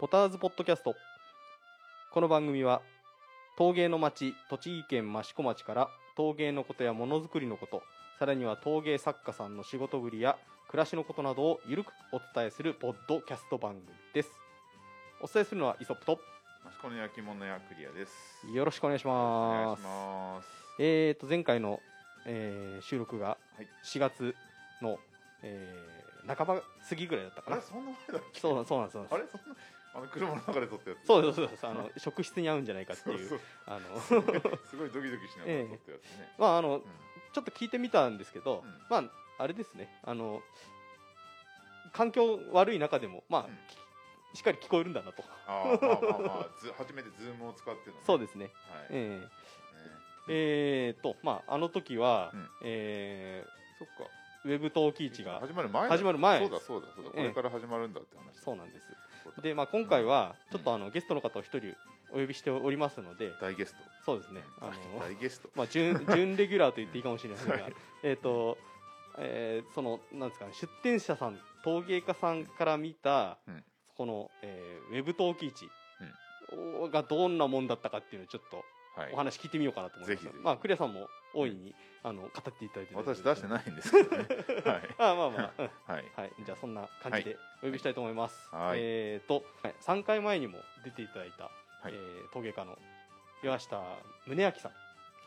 ポターズポッドキャスト。この番組は陶芸の町栃木県益子町から陶芸のことやものづくりのことさらには陶芸作家さんの仕事ぶりや暮らしのことなどをゆるくお伝えするポッドキャスト番組です。お伝えするのはイソップとマシコの焼き物やクリアです。よろしくお願いしお願いします。えーと前回の、えー収録がはい。4月の、えー半ば過ぎぐらいだったかな。あれそんな前だっけ？そうなんそうなんですそうなんです。あれ？そんなあの車の中で撮ったやつ。そうですそうですあの職質に合うんじゃないかっていうあの すごいドキドキしながら撮ったやつね。まああのうんちょっと聞いてみたんですけど、うんまああれですねあの環境悪い中でもまあ、うんきしっかり聞こえるんだなとあーまあまあまあず初めてズームを使ってのね。でそうですねはい。えねーえーとまああの時は、うんえそっか。ーウェブ陶器市が始まる前だ。始まる前そうだそうだそうだ。こええれから始まるんだって話。そうなんですで、まあ、今回はうんちょっとあの、ゲストの方を一人お呼びしておりますので大ゲスト。そうですねあの 大ゲスト。まあ、準準レギュラーと言っていいかもしれませんが、はいえっ、と、えーそのなんですかね出店者さん陶芸家さんから見た、うんこの、えーウェブ陶器市がどんなもんだったかっていうのをちょっとはいお。話聞いてみようかなと思います、ぜひぜひまあクリアさんも大いに、あの語っていただいて私出していないんですけどね。はい。あまあまあ、うんはい。はい、じゃあそんな感じでお呼びしたいと思います、はい。えっ、とはい。3回前にも出ていただいた、はい。えー陶芸家の岩下宗明さん。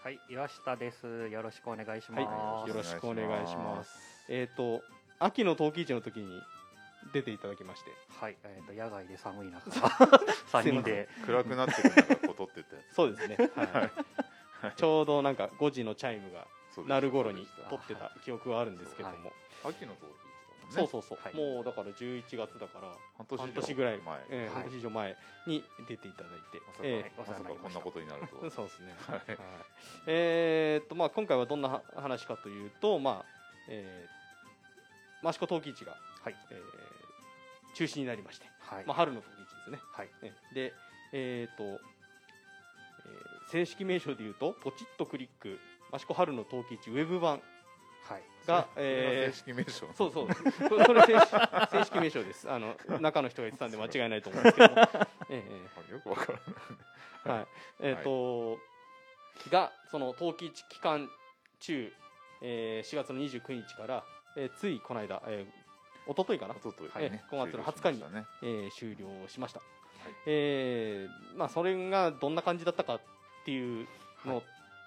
はい、岩下です。よろしくお願いします。はい。よろしくお願いします。えっ、と秋の陶器市の時に出ていただきまして。はい、えっ、と野外で寒い中、三人で。暗くなってる中こ撮ってったやつ。そうですね、はい。はいちょうどなんか5時のチャイムが鳴る頃に撮ってた記憶はあるんですけども、秋の陶器市そうそうそう、はい。もうだから11月だから半年ぐらい前、えーはい。半年以上前に出ていただいて、まさか、えまさかこんなことになるとー そうですね、はい。はい。えーっとまあ今回はどんなは話かというとまあえー、益子陶器市が、はい、えー中止になりまして、はい、まあ、春の陶器市ですね。はい、えでえーっと、えー正式名称でいうとポチッとクリック益子春の陶器市ウェブ版はい、が、えーが正式名称。そうそう。それ正式正式名称です。あの中の人が言ってたんで間違いないと思うんですけど。も、えあよくわからないえはい。えっ、と、がその陶器市期間中、えー4月の29日から、えーついこの間、えー、一昨日かな？お、とといはいね。5月の20日に終了しましたね。えー終了しました、えーまあそれがどんな感じだったかっていうの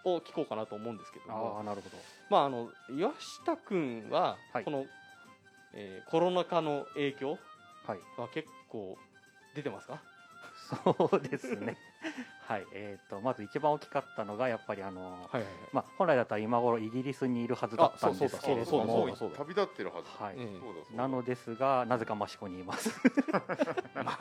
を聞こうかなと思うんですけども、ああ、なるほど。まああの岩下君ははい。この、えーコロナ禍の影響はい、は結構出てますか？そうですね。はい、えっ、と、まず一番大きかったのが、やっぱり、あの。はいはいはい。まあ、本来だったら今頃イギリスにいるはずだったんですけれそうだどもそうだそう。だ旅立ってるはず。はい。うだそうだ。なのですがなぜか益子にいます。ま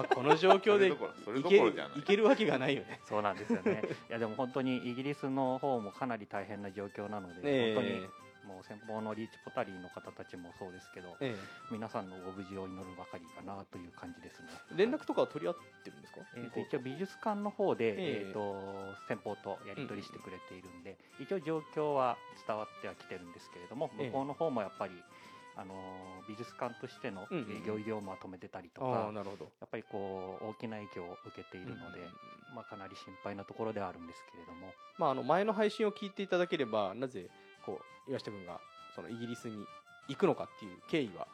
あこの状況でい。けるわけがないよね。そうなんですよね。いやでも本当にイギリスの方もかなり大変な状況なので、ええ。本当にもう先方のリーチポタリーの方たちもそうですけどえ皆さんのご無事を祈るばかりかなという感じですね。え連絡とかは取り合ってるんですか、えー、と一応美術館の方で、ええ。えー、と先方とやり取りしてくれているんで、一応状況は伝わってはきてるんですけれども、ええ。向こうの方もやっぱり、あのー美術館としてのうんうん営業医療も止めてたりとか、ああなるほど。やっぱりこう大きな影響を受けているので、うん。まあ、かなり心配なところではあるんですけれども、まああの前の配信を聞いていただければなぜこう岩下君がそのイギリスに行くのかっていう経緯は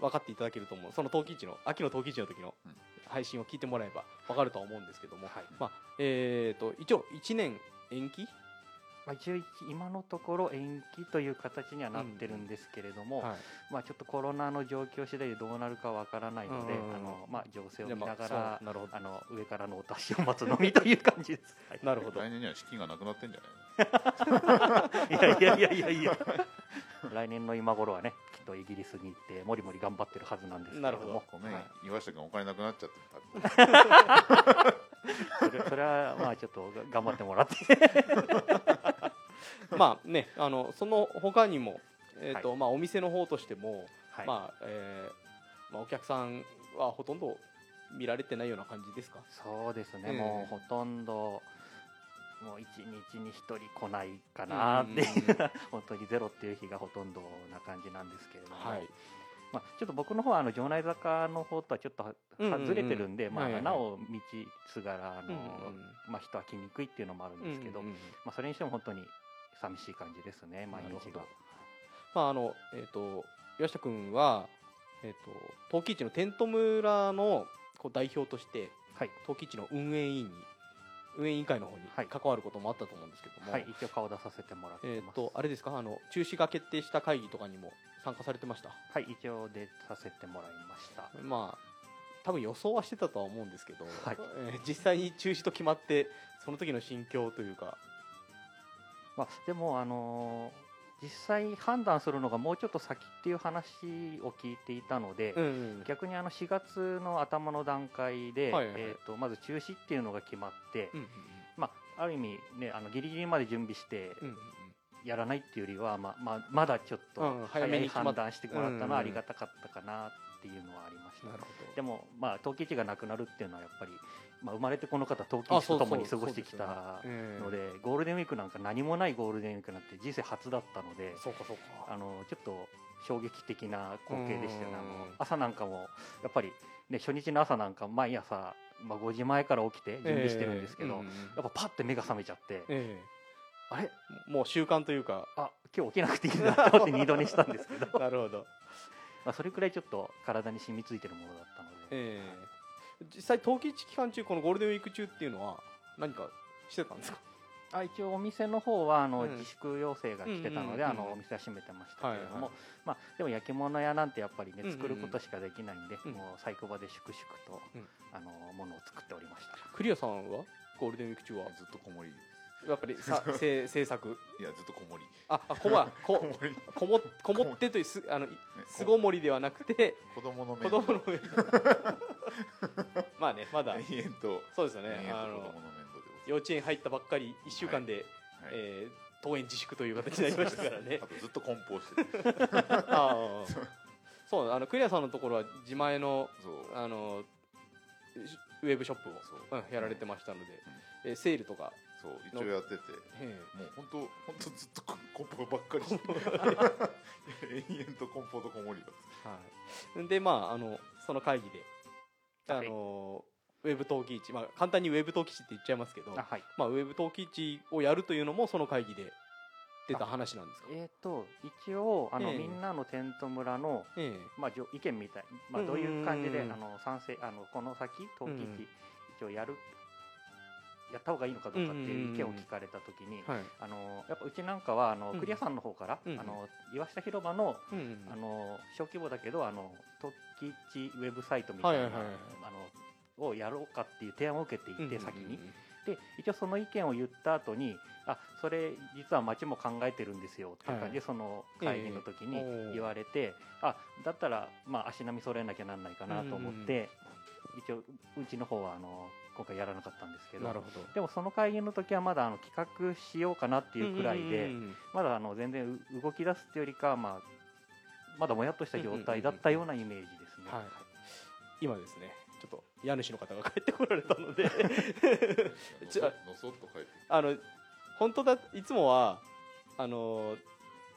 分かっていただけると思う。その陶器市の秋の陶器市の時のうん。配信を聞いてもらえば分かるとは思うんですけども、はい。まあえー、と一応1年延期？まあ、一応今のところ延期という形にはなってるんですけれども、はい。まあ、ちょっとコロナの状況次第でどうなるかわからないので、うん。うんうんあのまあ、情勢を見ながらそうなるほど。あの上からのお達しを待つのみという感じです。はい。なるほど。来年には資金がなくなってんじゃないいやいやいやいやいや。来年の今頃はねきっとイギリスに行ってもりもり頑張ってるはずなんですけれども。なるほごめん、はい。岩下君お金なくなっちゃってそれそれはまあちょっとが頑張ってもらって。まあねあのその他にも、えーとはまあ、お店の方としても、はい、まあえーまあ、お客さんはほとんど見られてないような感じですか？そうですね、ええ。もうほとんどもう一日に一人来ないかなってうんいう本当にゼロっていう日がほとんどな感じなんですけれども、はい。まあ、ちょっと僕の方はあの城内坂の方とはちょっとはうんうんうん。ずれてるんで、まあ、なお道すがらあの、まあ、人は来にくいっていうのもあるんですけど、まあ、それにしても本当に寂しい感じですね毎日が。まああのえっ、と岩下君はえっ、と陶器市のテント村のこう代表としてはい、陶器市の運営委員に運営委員会の方にはい関わることもあったと思うんですけども、はい、一応顔出させてもらってえっ。とあれですかあの中止が決定した会議とかにも参加されてました？はい、一応出させてもらいました。まあ多分予想はしてたとは思うんですけど、はいえー実際に中止と決まってその時の心境というか、まあ、でも、あのー実際判断するのがもうちょっと先っていう話を聞いていたので、うんうん。逆にあの4月の頭の段階で、はいはいはい。えー、とまず中止っていうのが決まって、うんまあ、ある意味、ね、あのギリギリまで準備してうんうんやらないっていうよりは、まあまあ、まだちょっとうん早めに判断してもらったのうんうんはありがたかったかなっていうのはありました。なるほど。でも、まあ、陶器市がなくなるっていうのはやっぱり、まあ、生まれてこの方陶器市あそうと共に過ごしてきたのでゴールデンウィークなんか何もないゴールデンウィークなんて人生初だったのであのちょっと衝撃的な光景でしたよねあのうん朝なんかもやっぱり、ね、初日の朝なんか毎朝、まあ、5時前から起きて準備してるんですけど、ええ。うんうんやっぱパッて目が覚めちゃって、えあれ？えもう習慣というか。あ今日起きなくていいんだと思って二度寝したんですけどなるほど、まあそれくらいちょっと体に染みついてるものだったので。ええ実際陶器市期間中このゴールデンウィーク中っていうのは何かしてたんですか？あ一応お店の方はあの、うん。自粛要請が来てたので、うんうんうんうん。あのお店は閉めてましたけれども、はいはい。まあ、でも焼き物屋なんてやっぱりね作ることしかできないんで、うんもう細工場で粛々と、うん。あのものを作っておりました。クリアさんは？ゴールデンウィーク中は？ずっとこもりやっぱりさせ制作？いやずっとこもりああこまここもこもってというすあのこ巣ごもりではなくて子供の子面供の上 まあねまだ。延々とそうですよね。あの幼稚園入ったばっかり1週間で、はい。えー登園自粛という形になりましたからね。あとずっと梱包してる。ああ。そうあのクリアさんのところは自前のあのしウェブショップをそう。うんやられてましたので、えーセールとか、そう一応やってて。えもう本当本当ずっと梱包ばっかりして。延々と梱包とこもりだっーはい、でまああのその会議で。あの、ウェブ陶器市、まあ、簡単にウェブ陶器市って言っちゃいますけどあはい。まあ、ウェブ陶器市をやるというのもその会議で出た話なんですか？えー、と一応あの、ええ。みんなのテント村の、えまあ、じょ意見みたい、まあ、うんどういう感じで、うんあの賛成あのこの先陶器うん市一応やるやった方がいいのかどうかっていう意見を聞かれた時に、あのやっぱうちなんかはあの、うん。クリアさんの方から、うんあの岩下広場のあの小規模だけどあの陶器市ウェブサイトみたいな、あのをやろうかっていう提案を受けていて、先に。で一応その意見を言った後にあそれ実は町も考えてるんですよっていう感じで、はい。その会議の時に言われて、あだったらまあ足並み揃えなきゃなんないかなと思って、一応うちの方はあの今回やらなかったんですけどなるほど。でもその会議の時はまだあの企画しようかなっていうくらいで、うんうんうんまだあの全然う動き出すっていうよりかは、まあ、まだもやっとした状態だったようなイメージですね。はい、今ですねちょっと家主の方が帰ってこられたので。のそっと書いてあの本当だいつもはあの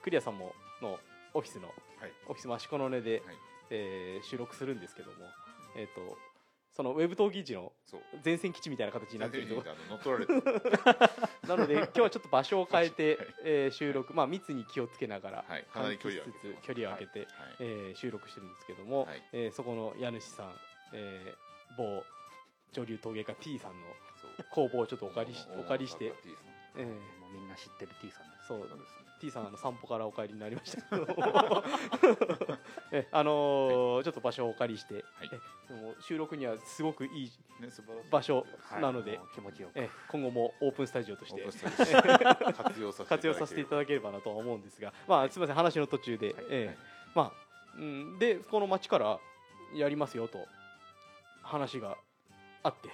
クリアさんものオフィスのはい。オフィス益子の根で、はい。えー収録するんですけども、えっ、とそのウェブ闘技市の前線基地みたいな形になっていると。なので今日はちょっと場所を変えて、はい。えー収録。まあ密に気をつけながら、はい。距離を距離を空けて、はい。えー収録してるんですけども、はい。えーそこの家主さん、えー某女流陶芸家 T さんの工房をちょっとお借りしおお借りして、えーもうみんな知ってる T さんです。そうそうですね。T さんあの散歩からお帰りになりました。け ど えあのーちょっと場所をお借りして、はい。えでも収録にはすごくいい場所はい。なので、もう気持ちよく。え今後もオープンスタジオとして活用させて 活用させていただければなとは思うんですが、まあ、すみません話の途中で、はい。ええまあうん、でこの町からやりますよと話があって、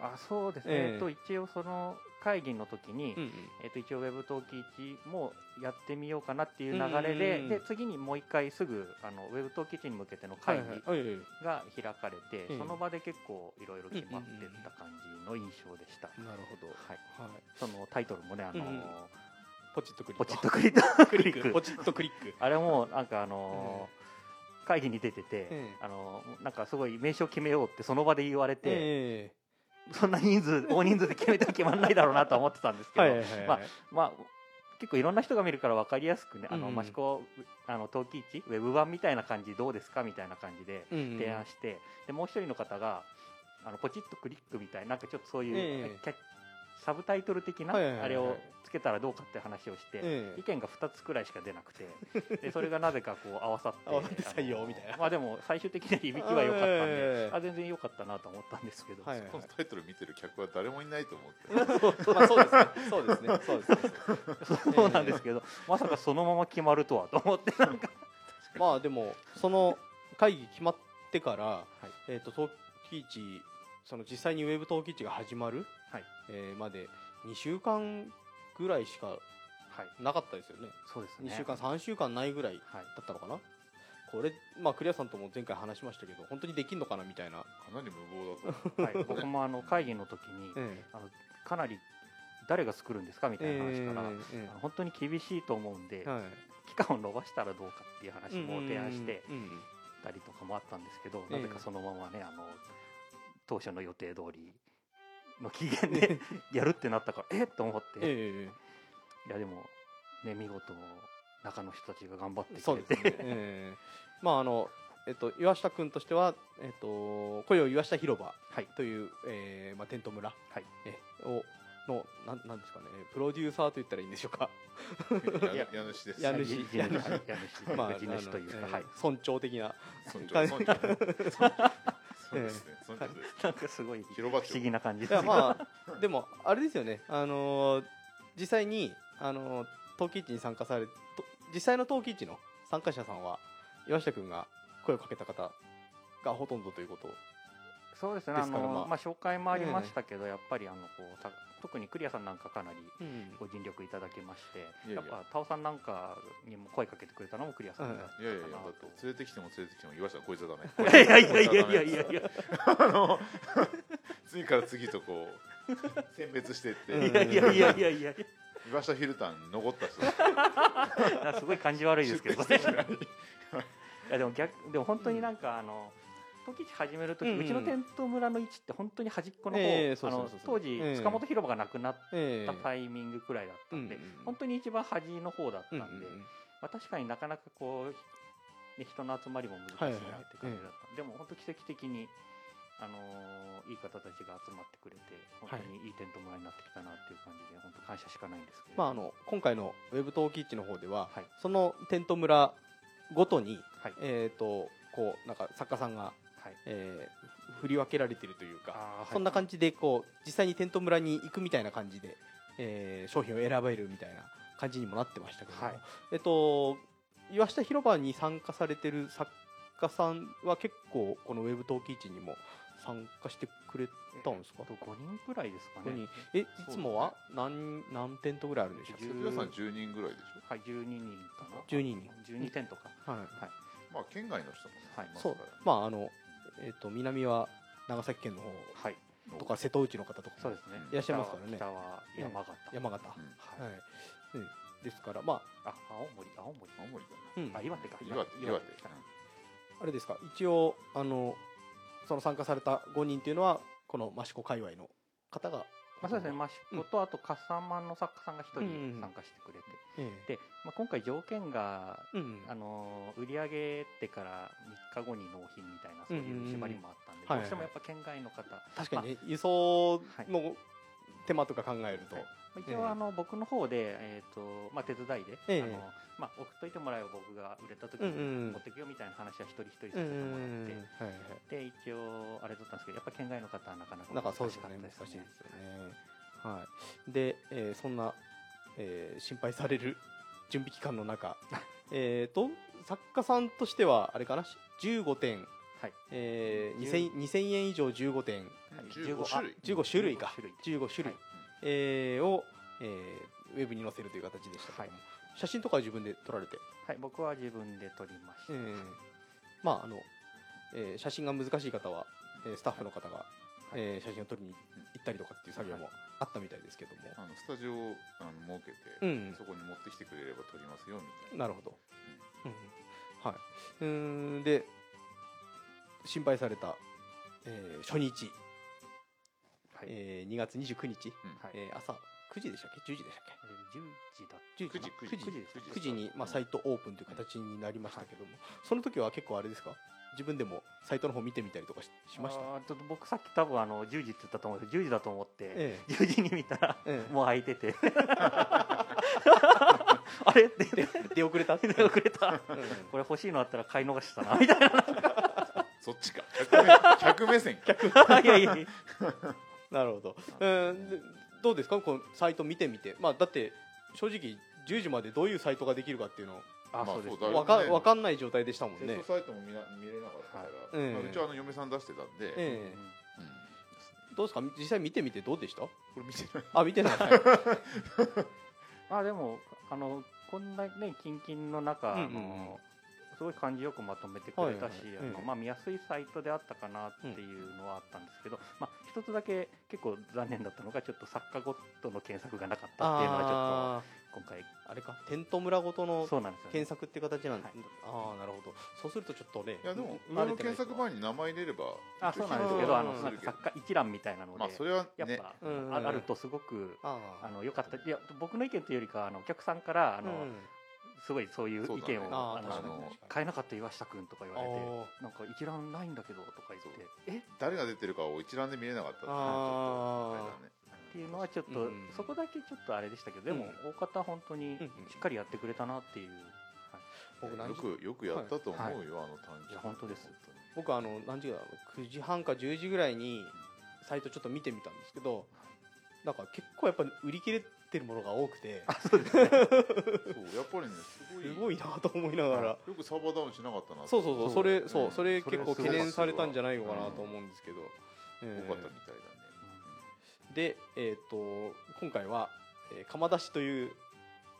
あそうですね、ええ。えっと一応その会議の時に、うんうん。えっと一応ウェブ陶器市もやってみようかなっていう流れで,、うんうんうん。で次にもう一回すぐあのウェブ陶器市に向けての会議はいはい。はいはいが開かれて、ええその場で結構いろいろ決まってった感じの印象でした、なるほど、はい、はい、そのタイトルもねあの、うんうん。ポチッとクリック。ポチッとクリック。ポチッとクリック。あれもなんかあのー会議に出てて、ええあのなんかすごい名称決めようってその場で言われて、えそんな人数大人数で決めては決まらないだろうなとは思ってたんですけど、まあまあ結構いろんな人が見るから分かりやすくねあの、うんマシコあの陶器市ウェブ版みたいな感じどうですかみたいな感じでうん提案して、でもう一人の方があのポチッとクリックみたいななんかちょっとそういう、ええ。キャサブタイトル的なあれをつけたらどうかって話をして、ええ。意見が2つくらいしか出なくてで それがなぜかこう合わさって合わさって採用みたいな。まあでも最終的には響きは良かったんで、ええ。あ全然良かったなと思ったんですけど、このタイトル見てる客は誰もいないと思って。まあそうですね。そうですね。そうですね。そうなんですけど、まさかそのまま決まるとはと思ってなんか。まあでもその会議決まってから、えっ、と陶器市その実際にウェブ陶器市が始まる、はい。えーまで2週間ぐらいしかはい。なかったですよね。そうですね。2週間3週間ないぐらいはい。だったのかな？これまあクリアさんとも前回話しましたけど本当にできんのかなみたいな、かなり無謀だと はい、僕もあの会議の時にえあのかなり誰が作るんですかみえたいな話から、えあの本当に厳しいと思うんで、えはい。期間を延ばしたらどうかっていう話も提案してたりとかもあったんですけど、ええ。なぜかそのままねあの当初の予定通りの期限で やるってなったからえ？っと思って、えいやでもね見事中の人たちが頑張ってくれて、うですね、ええまああのえっと岩下君としてはえっと雇用岩下広場はい。という、えーまあ、テント村、はい。えをのなんなんですかね。プロデューサーと言ったらいいんでしょうか。や家主です。家主。家主。まあ地主というか、はい。えー村長的な。村長。感じ村長 そうですね。村長ですなんかすごい広場不思議な感じいです。やまあでもあれですよね。あのー実際にあのー陶器市に参加されと実際の陶器市の参加者さんは岩下君が声をかけた方がほとんどということそうですね。あのまあ、紹介もありましたけど、やっぱりあのこうさ特にクリアさんなんかかなりうん。ご尽力いただきましていやっぱタオさんなんかにも声かけてくれたのもクリアさんだったいやいやだって連れてきても連れてきても岩下こいつはダメとい。や いやいやいやいやいやいや。あの次から次とこう選別していって、う んいやいやいやいや。いや岩下ヒルタン残った人すごい感じ悪いですけど。ねいやでも逆でも本当になんかあの時市始める時、ううん。ちのテント村の位置って本当に端っこの方、ええそうあの当時、ええ塚本広場がなくなっえたタイミングくらいだったんで、うんうんうん。本当に一番端の方だったんで、うんうんうん。まあ、確かになかなかこう、ね、人の集まりも難しいなって感じだった、でも本当奇跡的に、あのーいい方たちが集まってくれて本当にい。いテント村になってきたなっていう感じで本当感謝しかないんですけど、まああの今回のウェブ陶器市の方では、はい。そのテント村ごとにはい。えっ、とこうなんか作家さんが、はい。えー振り分けられてるというか、はい。そんな感じでこう実際にテント村に行くみたいな感じで、えー商品を選べるみたいな感じにもなってましたけども、はい。えっと岩下広場に参加されてる作家さんは結構このウェブ陶器市にも参加してくれたんですか？あと5人くらいですかね。えいつもは何何テントぐらいあるんでしょう皆さん10人ぐらいでしょ？はい12人かな。12人。12テントか。はい。まあ県外の人もねはいそういますから。まああのえっ、と南は長崎県の方。はい。とか瀬戸内の方とか。そうですね。いらっしゃいますからね。北は山形、山形、うん。はい、うん。ですからまあ。青森青森青森だあ、うん。あ岩手か。な岩手岩手。あれですか。一応あのその参加された5人っていうのはこの益子界隈の方がまあ、そうですね、益子とあと笠間の作家さんが一うん。人参加してくれて、えで、まあ、今回条件が、あのー売り上げてから3日後に納品みたいなそういう縛りもあったんで、どうしてもやっぱ県外の方、確かにね、輸送はい。の手間とか考えると、一応あの僕の方で、えーとまあ、手伝いで、ええ。あのまあ、送っといてもらえば僕が売れた時に持ってくよみたいな話は一人一人させてうんもらって、はいはい。で一応あれだったんですけどやっぱ県外の方はなかなかなんかそう難しかっですよね。たですね難しいですよね。はい。で、えーそんな、えー心配される準備期間の中。えっと作家さんとしてはあれかな？15点、はい。えー、2000, 2000円以上15点はい15種類。15種類か。15種類。15種類、はいえーを、えーウェブに載せるという形でしたけども、写真とかは自分で撮られて、はい、僕は自分で撮りました、えー。まああの、えー写真が難しい方は、えースタッフの方が、えー写真を撮りに行ったりとかっていう作業もあったみたいですけども、あのスタジオをあの設けて、うんそこに持ってきてくれれば撮りますよみたいな。るほど、うん。はい。うーんで心配された、えー初日、はい。えー2月29日、はい。えー朝9時でしたっけ？10時でしたっけ？えー10時だ。っ10 9時。かな9時9時。9時です9時に、まあ、サイトオープンという形になりましたけども、その時は結構あれですか？自分でもサイトの方見てみたりとかししました？ちょっと僕さっき多分あの10時って言ったと思うんです。けど10時だと思って、え10時に見たら、ええ。もう空いてて。あれ？って。え出遅れた？って、出遅れた。うん。これ欲しいのあったら買い逃したな。みたいな。そっちか。客目客目線か。いやいやいやなるほど、うん、でどうですか？このサイト見てみて、まあ、だって正直10時までどういうサイトができるかっていうのあ、まあそうですそうだわかねわかんない状態でしたもんテねストサイトも見な見れなかったから、ええまあ、うちはあの嫁さん出してたんで、ええ。うん。どうですか？実際見てみてどうでした？これ見てない。あ見てない、まあでもあのこんなねキンキンの中、うんうんうん。あのすごい感じよくまとめてくれたし、見やすいサイトであったかなっていうのはあったんですけど、まあ、一つだけ結構残念だったのがちょっと作家ごとの検索がなかったっていうのがちょあっと今回ー。あれか。テント村ごとのそうなんですよ、ね。検、索って形なんだ、はい。ああなるほど。そうするとちょっとねいやでも上の検索前に名前入れればあそうなんですけうんど。あの作家一覧みたいなので、まあそれはね。やっぱ、うんああるとすごくああの良かった。いや僕の意見というよりかあのお客さんからあの、あうんすごいそういう意見を、ねあの確かに確かに。買えなかった岩下君とか言われてあなんか一覧ないんだけどとか言ってえ？誰が出てるかを一覧で見れなかったっていうのはちょっとあれだね。っていうのはちょっと、うんそこだけちょっとあれでしたけどでも、大方本当にうんうんしっかりやってくれたなっていう、僕何よ時くよくやったと思うよ、あの短期い。や本当です僕あの何時だろう9時半か10時ぐらいにサイトちょっと見てみたんです。けどなんか結構やっぱ売り切れてるものが多くて。そうやっぱりねすごい。すごいなと思いながら。よくサーバーダウンしなかったなそうそうそうそれそううん。それそれ結構懸念されたんじゃないのかなと思うんですけど、えー多かったみたいだねでえっ、と今回は、えー釜出しという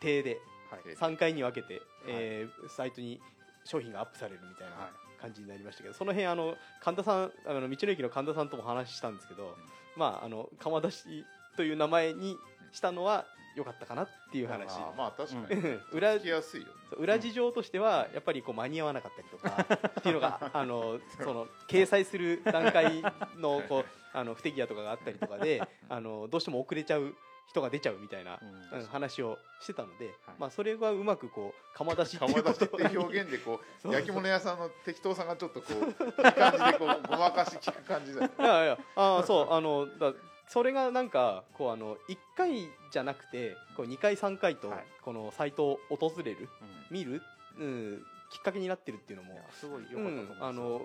体ではい。え3回に分けて、えーサイトに商品がアップされるみたいなはい。感じになりましたけどその辺あの神田さんあの道の駅の神田さんとも話したんですけど、まああの釜出しという名前にしたのは良かったかなっていう話。あーまあ確かに、うん。裏聞きやすいよね。裏事情としてはやっぱりこう間に合わなかったりとかっていうのがあの その掲載する段階のこう あの不手際とかがあったりとかであのどうしても遅れちゃう人が出ちゃうみたいな、うん。うん話をしてたので、はい。まあ、それがうまくこう釜出しってい釜うこと。って表現でこそう。う焼き物屋さんの適当さがちょっとこういい感じでこうごまかし聞く感じだよね。いやいやあーそうあのだそれがなんかこうあの1回じゃなくてこう2回3回とはい。このサイトを訪れる、うん。見る、うん、きっかけになってるっていうのもすごい良かったとう思います、ん、あの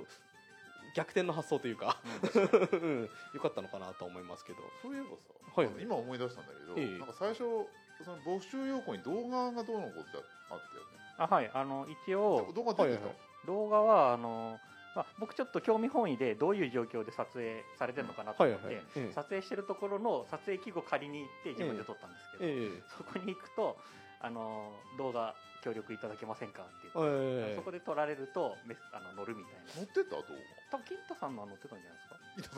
逆転の発想というか、うん うん、よかったのかなと思いますけど。そういえばさ、はい今思い出したんだけど、ええ。なんか最初その募集要項に動画がどうのこうってあったよね。あはい。あの一応動画出てた、はいはい。動画はあの、まあ、僕ちょっと興味本位でどういう状況で撮影されてるのかなと思って、はいはい、え撮影してるところの撮影器具を借りに行って自分で撮ったんですけど、ええ。そこに行くとあの動画協力いただけませんかって言って、ええ。そこで撮られるとメスあの乗るみたいな。乗ってた動多分金太さんのは乗ってたんじゃないですか？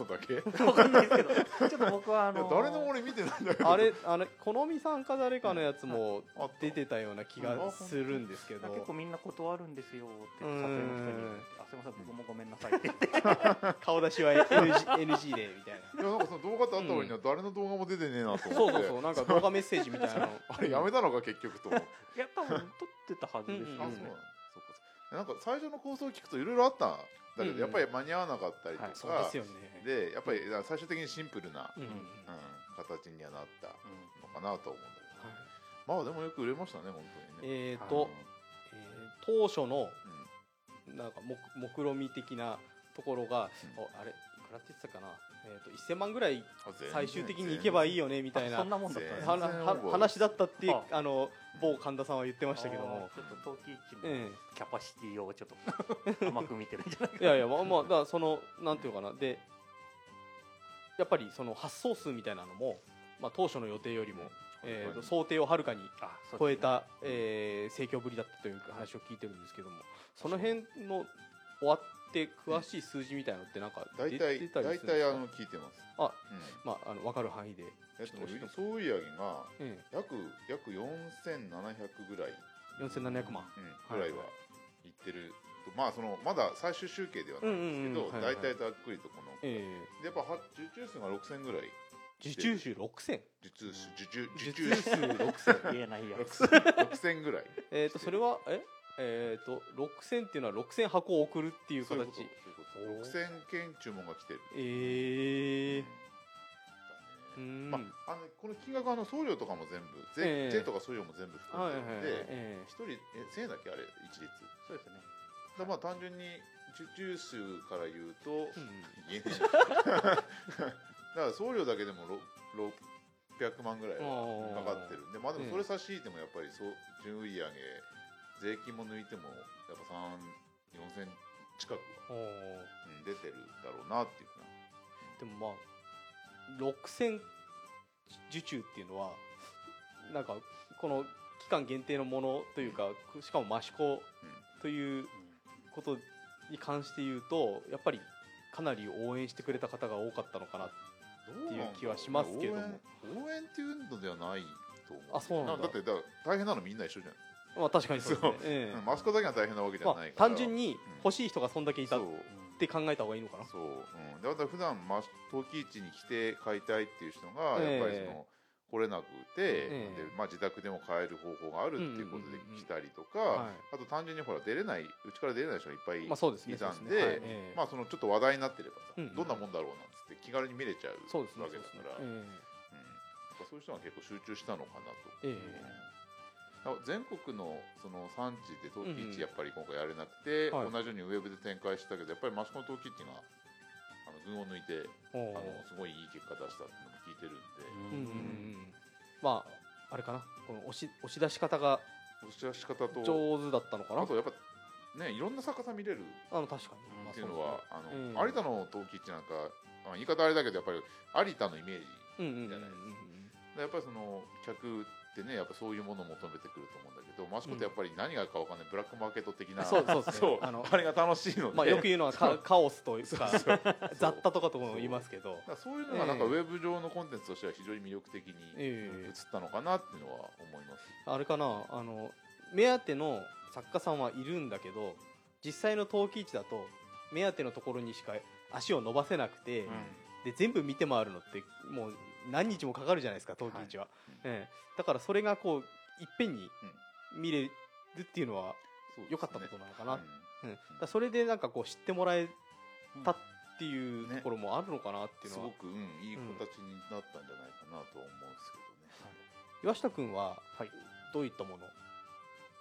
画見ただけ？わかんないですけど。ちょっと僕はあの誰のも俺見てないんだけど。あれあれ好みさんか誰かのやつも出てたような気がするんですけど。結構みんな断るんですよって撮うん。影の人に「あすいません僕もごめんなさい」って。言って顔出しは NG, でみたいな。いやなんかその動画ってあった割には誰の動画も出てねえなとそう思って、そうそうなんか動画メッセージみたいな。の あれやめたのか結局と。い や多分撮ってたはずですようんうんあそうなんか最初の構想を聞くといろいろあった。んだけど、うんやっぱり間に合わなかったりとか、はいでね。でやっぱり最終的にシンプルな、うんうん形にはなったうんのかなと思うんだけど、はい。まあでもよく売れましたね本当にね、えっと、えー当初のなんか目目論見的なところが、うん。おあれいくらって言ってたかな、えー、と1000万ぐらい最終的に行けばいいよねみたいな。あそんなもんだったんです全ねはなは話だったってあ。あの某神田さんは言ってましたけども。ちょっと陶器市のえキャパシティをちょっと 甘く見てるんじゃないかえいやいやまあまあだからそのなんていうのかな。でやっぱりその発送数みたいなのも、まあ、当初の予定よりも、えー、と想定をはるかに超えた、えー盛況ぶりだったという話を聞いてるんですけども。その辺の終わって詳しい数字みたいなのってなんか出大体てたり大するんですか？体あの聞いてます。あうん。まああの分かる範囲で、えっとちょっと教えて総売上がえ。約約4700ぐらい、え、4700万。うん。ぐらいはいってるとまあそのまだ最終集計ではないんですけど、うんうんうん。はいはい。大体ざっくりとこの、えでやっぱは受注数が6000ぐらい。え受注数6000受注数受注受受注注数6000言えないやつ。6000ぐらい。えっとそれはえ？えっ、と6000っていうのは6000箱を送るっていう形。ことそういうこと。6000件注文が来てる。ええうだねん。まあ、あのこの金額はあの送料とかも全部税,、ええ。税とか送料も全部含んでるんで、え一人え1000円だっけあれ？一律そうですね。だまあ単純に受注数から言うと、えうん言えねえだから送料だけでもろ600万ぐらいはかかってるんでまあでもそれ差し引いてもやっぱりそう純売上税金も抜いてもやっぱ3 4000近くうん出てるだろうなっていうふうな。でもまあ6000受注っていうのはなんかこの期間限定のものというかしかも益子ということに関して言うとやっぱりかなり応援してくれた方が多かったのかなっていう気はしますけども。応援っていうのではないと思う。あそうなんだ。だってだ大変なのみんな一緒じゃないまあ確かにそうですね。マスコだけが大変なわけじゃまあないから、単純に欲しい人がそんだけいたっそうて考えた方がいいのかな。そう、うん、だから普段まあ陶器市に来て買いたいっていう人がええ。やっぱりその、来れなくて、ええ。でまあ、自宅でも買える方法があるっていうことでうんうんうん。うん来たりとか、はい。あと単純にほら出れないうちから出れない人がいっぱいいたんで、そうですね。はい。ええ。まあそのちょっと話題になってればさ、うんうん。どんなもんだろうなんつって気軽に見れちゃうわけだから、そううん。そういう人が結構集中したのかなと。ええ。えだから全国のその産地で陶器うんうん。市やっぱり今回やれなくて、はい。同じようにウェブで展開したけどやっぱり益子の陶器市があの群を抜いてあのすごいいい結果出したっていうのも聞いてるんで、うんうんうん。まああれかな。この押し押し出し方が押し出し方と上手だったのかな？あとやっぱねいろんな作家さん見れるあの確かに、まあっていうのは、あの、うん。有田の陶器市なんか、まあ、言い方あれだけどやっぱり有田のイメージじゃないでやっぱりその客ってねやっぱそういうものを求めてくると思うんだけど益子ってやっぱり何があるかわかんないブラックマーケット的な、そうそうそうあのあれが楽しいので、まあよく言うのはカカオスというか雑多とかとも言いますけど。そういうのがなんかええ。ウェブ上のコンテンツとしては非常に魅力的にええ。映ったのかなっていうのは思います。あれかなあの目当ての作家さんはいるんだけど実際の陶器市だと目当てのところにしか足を伸ばせなくて、で全部見て回るのってもう何日もかかるじゃないですか陶器市は、ええ。だからそれがこういっぺんに見れるっていうのは良かったことなのかな、それでなんかこう知ってもらえたっていうねところもあるのかなっていうのは、すごく、うん、いい形になったんじゃないかなとは思うんですけどね。岩下君ははい。どういったものを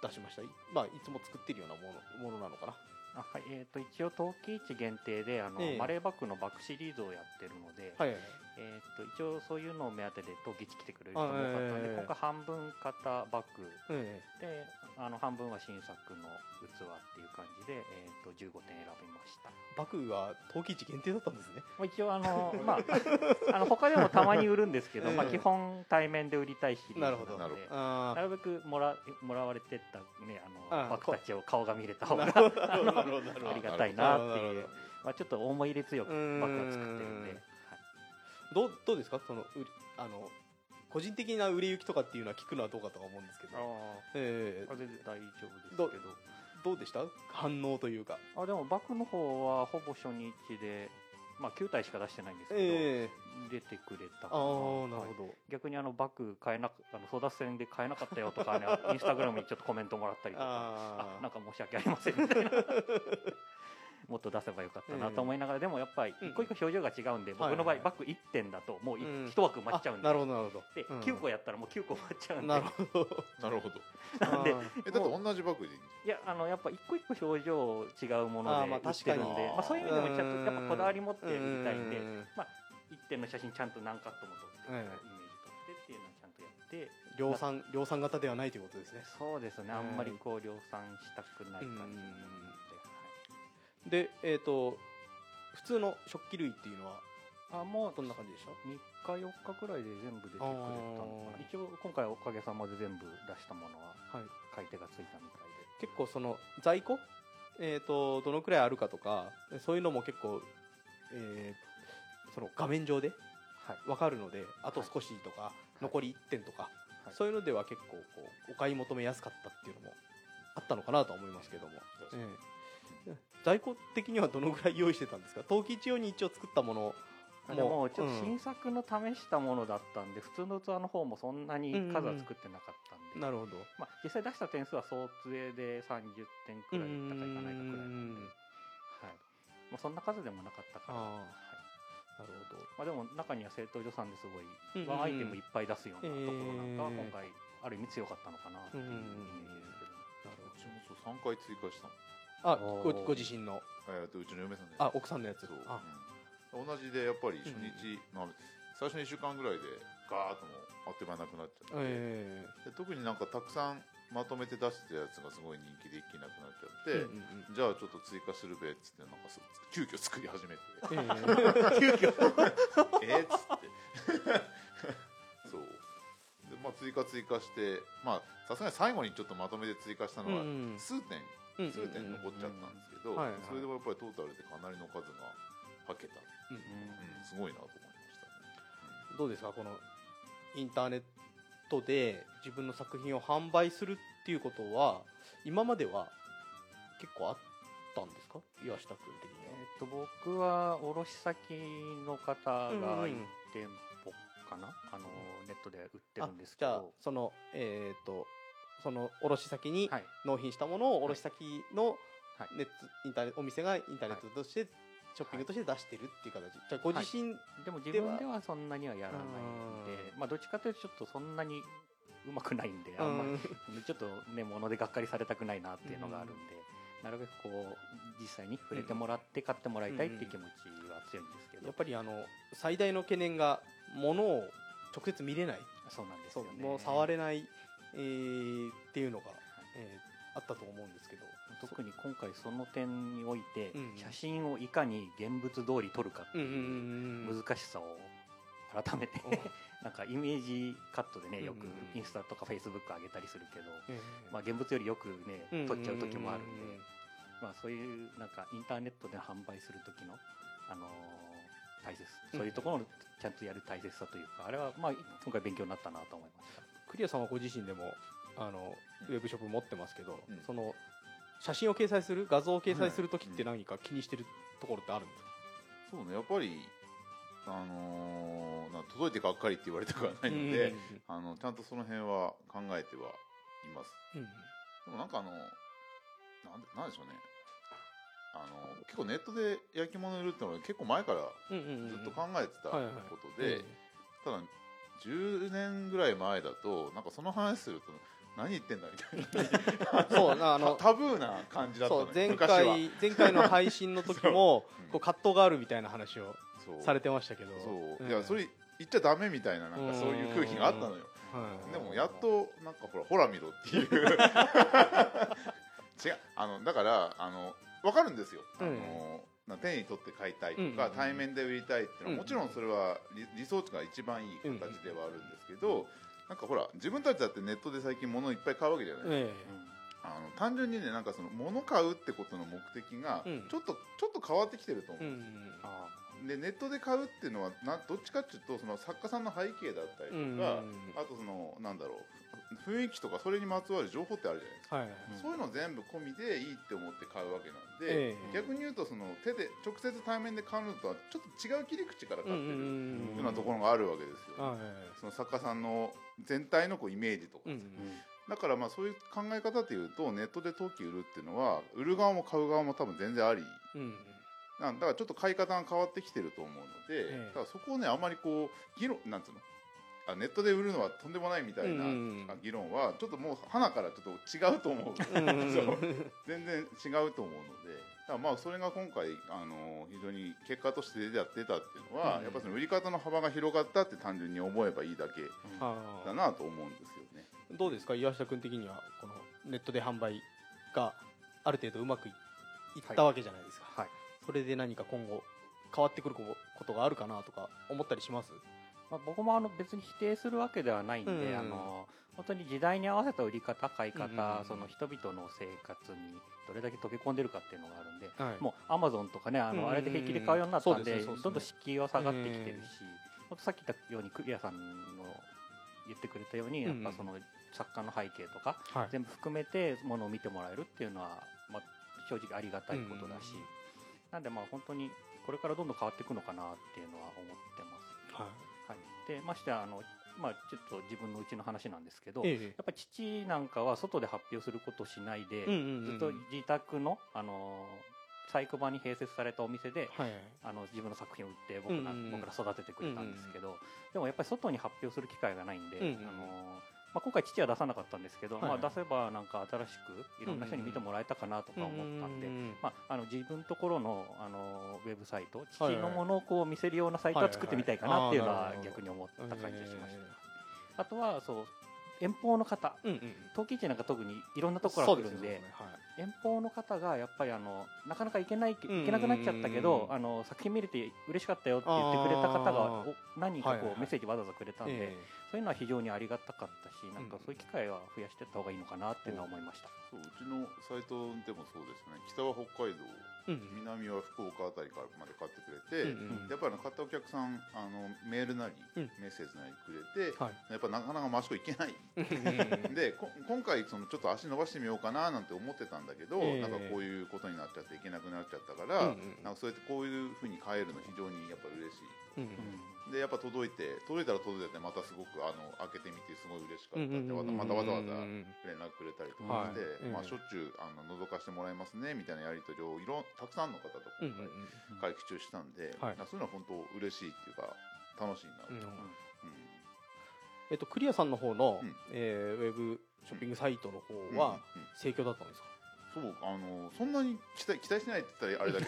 出しました？い,、まあ、いつも作ってるようなものものなのかな？あはい。えー、と一応陶器市限定であの、ええ。マレーバッグのバッグシリーズをやってるので、はいはいえー、と一応そういうのを目当てで陶器市来てくれる人も多かったので、あええ今回半分型バッグ。えであの半分は新作の器っていう感じで、えー、と15点選びました、えバクは陶器市限定だったんですね。まあ、一応あの、まあ、あの他でもたまに売るんですけど、ええまあ、基本対面で売りたいシリーズなるほど。あなるべくもらもらわれてった、ね、あのあバッグたちを顔が見れた方がありがたいなっていう、まあ、ちょっと思い入れ強くバッグは作ってるんで、どうどうですか？その売りあの個人的な売れ行きとかっていうのは聞くのはどうかとは思うんですけど、ええ。あ全然大丈夫ですけど。どどうでした？反応というか。あでもバッグの方はほぼ初日で、まあ、9体しか出してないんですけど、ええ。出てくれたああなるほはい。ど、逆にあのバッグ買えなくあの争奪戦で買えなかったよとか、ね、インスタグラムにちょっとコメントもらったりとか。あ。あなんか申し訳ありませんみたいな もっと出せばよかったなと思いながら、でもやっぱりうん。一個一個表情が違うんで、はい僕の場合バッグ1点だともううん。1枠埋まっちゃうんで,、あなるほどなるほど。でうん。9個やったらもう9個埋まっちゃうんで。なるほど。なるほど。なんでえ、だって同じバッグでいいんじいやあのやっぱ一個一個表情違うもので売ってるん確かにでまあ、そういう意味でもちゃんとやっぱこだわり持って売りたいんでうんまあ、1点の写真ちゃんと何カットも撮って、ええイメージ撮ってっていうのをちゃんとやって。量産量産型ではないということですね。そうですね。あんまりこう量産したくない感じで、でえっ、と普通の食器類っていうのははい、あもうどんな感じでした3日4日くらいで全部出てくれたのかな。一応今回おかげさまで全部出したものははい。買い手がついたみたい結構その在庫？えっ、とどのくらいあるかとかそういうのも結構えーその画面上でで、はい、分かるのであと少しとか、残り1点とか、はい。そういうのでは結構こうお買い求めやすかったっていうのもあったのかなとは思いますけども、ええ在庫的にはどのぐらい用意してたんですか？陶器一用に一応作ったものあでもちょっとうん新作の試したものだったんで、普通の器の方もそんなに数は作ってなかったんで、なるほど。まあ、実際出した点数は総杖で30点くらいいったかいかないかくらいなんで、はい。まあ、そんな数でもなかったから、あはい。あなるほど。まあ、でも中には正当助産ですごいうんうんワンアイテムいっぱい出すようなところなんかはえー。今回ある意味強かったのかなっていうイメージですけど、なるうちもそう3回追加したのあごご自身の。えーとうちの嫁さんであ奥さんのやつ。そう、あ。うん。同じでやっぱり初日、まあ、最初の1週間ぐらいでガーッともうあっという間なくなっちゃって、えで特になんかたくさんまとめて出してたやつがすごい人気で一気になくなっちゃって、じゃあちょっと追加するべっつってなんかす急遽作り始めて。ええ。急遽。えっつって。そう。でまあ追加追加してまあさすがに最後にちょっとまとめて追加したのはうんうん数点、うん数点残っちゃったんですけど、それでもやっぱりトータルでかなりの数がはけた、うんうん、すごいなと思いましたね、どうですかこのインターネットで自分の作品を販売するっていうことは今までは結構あったんですか？岩下君的にえー、と僕は卸先の方がうん1うん店舗かな、あのネットで売ってはるんですじゃあけどそのえっ、とその卸先にはい。納品したものを卸先のはい。ネット、インターネットお店がインターネットとして、ショッピングとして出してるっていう形、じゃあご自身、でも自分ではそんなにはやらないんでまあどっちかというとちょっとそんなにうまくないんであんまりちょっとね物でがっかりされたくないなっていうのがあるんで、なるべくこう実際に触れてもらって買ってもらいたいっていう気持ちは強いんですけど、やっぱりあの最大の懸念が物を直接見れない。そうなんですそよね。うもう触れない、えーっていうのが、えーあったと思うんですけど。特に今回その点において、うん写真をいかに現物通り撮るかっていう難しさを改めて なんかイメージカットでねよくインスタとかフェイスブック上げたりするけど、えまあ、現物よりよくねー撮っちゃう時もあるんで、まあ、そういうなんかインターネットで販売する時の、あのー大切うん。そういうところのちゃんとやる大切さというかあれはまあ今回勉強になったなと思いましたクリアさんはご自身でもあのウェブショップ持ってますけど、うん。その写真を掲載する画像を掲載するときって何か気にしてるところってあるんですか、そうねやっぱりあのーな届いてがっかりって言われたくはないので、あのちゃんとその辺は考えてはいます。うんでもなんかあのなんでなんでしょうね。あの結構ネットで焼き物売るってのは結構前からうんうんうんずっと考えてたことえで、ただ10年ぐらい前だとなんかその話すると何言ってんだみたいな。えそうなあのタブーな感じだったのよそう前回前回の配信の時もう。んこう葛藤があるみたいな話をされてましたけど。そう、ん。いやそれ言っちゃダメみたいななんかそういう空気があったのよ。はい。でもやっとなんかほらほら見ろっていう。違うあのだからあの分かるんですよ、あのな手に取って買いたいとか、対面で売りたいっていうのは、うんもちろんそれは理理想値が一番いい形ではあるんですけど、なんかほら自分たちだってネットで最近物いっぱい買うわけじゃない、えあの単純にねなんかその物買うってことの目的がうん。ちょっと、ちょっと変わってきてると思う、えうんあでネットで買うっていうのはなどっちかっていうとその作家さんの背景だったりとか、うんあとそのなんだろう雰囲気とかそれにまつわる情報ってあるじゃないですか、はいうんそういうの全部込みでいいって思って買うわけなんえで、逆に言うとその手で直接対面で買うのとはちょっと違う切り口から買ってるようなところがあるわけですよ、はいその作家さんの全体のこうイメージとか、うんうんだからまあそういう考え方でいうとネットで陶器売るっていうのは売る側も買う側も多分全然ありだからちょっと買い方が変わってきてると思うので、ええ。だからそこをねあまりこう議論なんつうの？あネットで売るのはとんでもないみたいな、議論はちょっともう花からちょっと違うと思 う。全然違うと思うので。だからまあそれが今回あの非常に結果として出た出たっていうのは、うんやっぱその売り方の幅が広がったって単純に思えばいいだけあ。だなと思うんですよね。ーどうですか？岩下君的にはこのネットで販売がある程度うまくいいったわけじゃないですか、はいそれで何か今後変わってくることがあるかなとか思ったりします？まあ、僕もあの別に否定するわけではないんで、うんあの本当に時代に合わせた売り方買い方、うんその人々の生活にどれだけ溶け込んでるかっていうのがあるんで、はい。もうアマゾンとかねあの、うんあれで平気で買うようになったんでそうですねそうですね。どんどん敷居は下がってきてるし、うんさっき言ったようにクリアさんの言ってくれたように、うんやっぱその作家の背景とかはい。全部含めてものを見てもらえるっていうのは、まあ、正直ありがたいことだし、なんでまあ本当にこれからどんどん変わっていくのかなっていうのは思ってます。はい。はい、でましてやあの、まあ、ちょっと自分のうちの話なんですけど、えやっぱり父なんかは外で発表することをしないで、ずっと自宅の、あのサイク場に併設されたお店ではいあの自分の作品を売って僕僕ら育ててくれたんですけど、でもやっぱり外に発表する機会がないんで、うんうん。あのまあ、今回父は出さなかったんですけど、はいはいまあ、出せばなんか新しくいろんな人に見てもらえたかなとか思ったんで。まあ、あの自分のところのあのウェブサイト父のものをこう見せるようなサイトは作ってみたいかなっていうのは逆に思った感じがしました、えあとはそう遠方の方陶器市なんか特にいろんなところから来るんでねはい遠方の方がやっぱりあのなかなか行けない行うんけなくなっちゃったけどあの作品見れて嬉しかったよって言ってくれた方が何人かはいはいはい。こうメッセージわざわざくれたんで、えそういうのは非常にありがたかったしなんかうん。そういう機会は増やしていった方がいいのかなっていうのは思いました。そううちのサイトでもそうですね。北は北海道南は福岡あたりからまで買ってくれて、やっぱりあの買ったお客さんあのメールなり、うん。メッセージなりくれて、はい。やっぱなかなか益子行けない。うん。でこ今回そのちょっと足伸ばしてみようかななんて思ってたんだけど、ええ。なんかこういうことになっちゃっていけなくなっちゃったから、なんかそうやってこういうふうに変えるの非常にやっぱ嬉しいうんでやっぱ届いて届いたら届いてまたすごくあの開けてみてすごい嬉しかったうんってうんまたまたわざわざうん連絡くれたりとかして、はいまあ、しょっちゅうあの覗かしてもらいますねみたいなやり取りをいろんたくさんの方とうん今うん。回会期中したんで、はい。そういうのは本当嬉しいっていうか楽しいな、う。ん。うん。えっとクリアさんの方のうん。えーウェブショッピングサイトの方うんは盛況だったんですか？そうあのそんなに期待期待しないって言ったらあれだ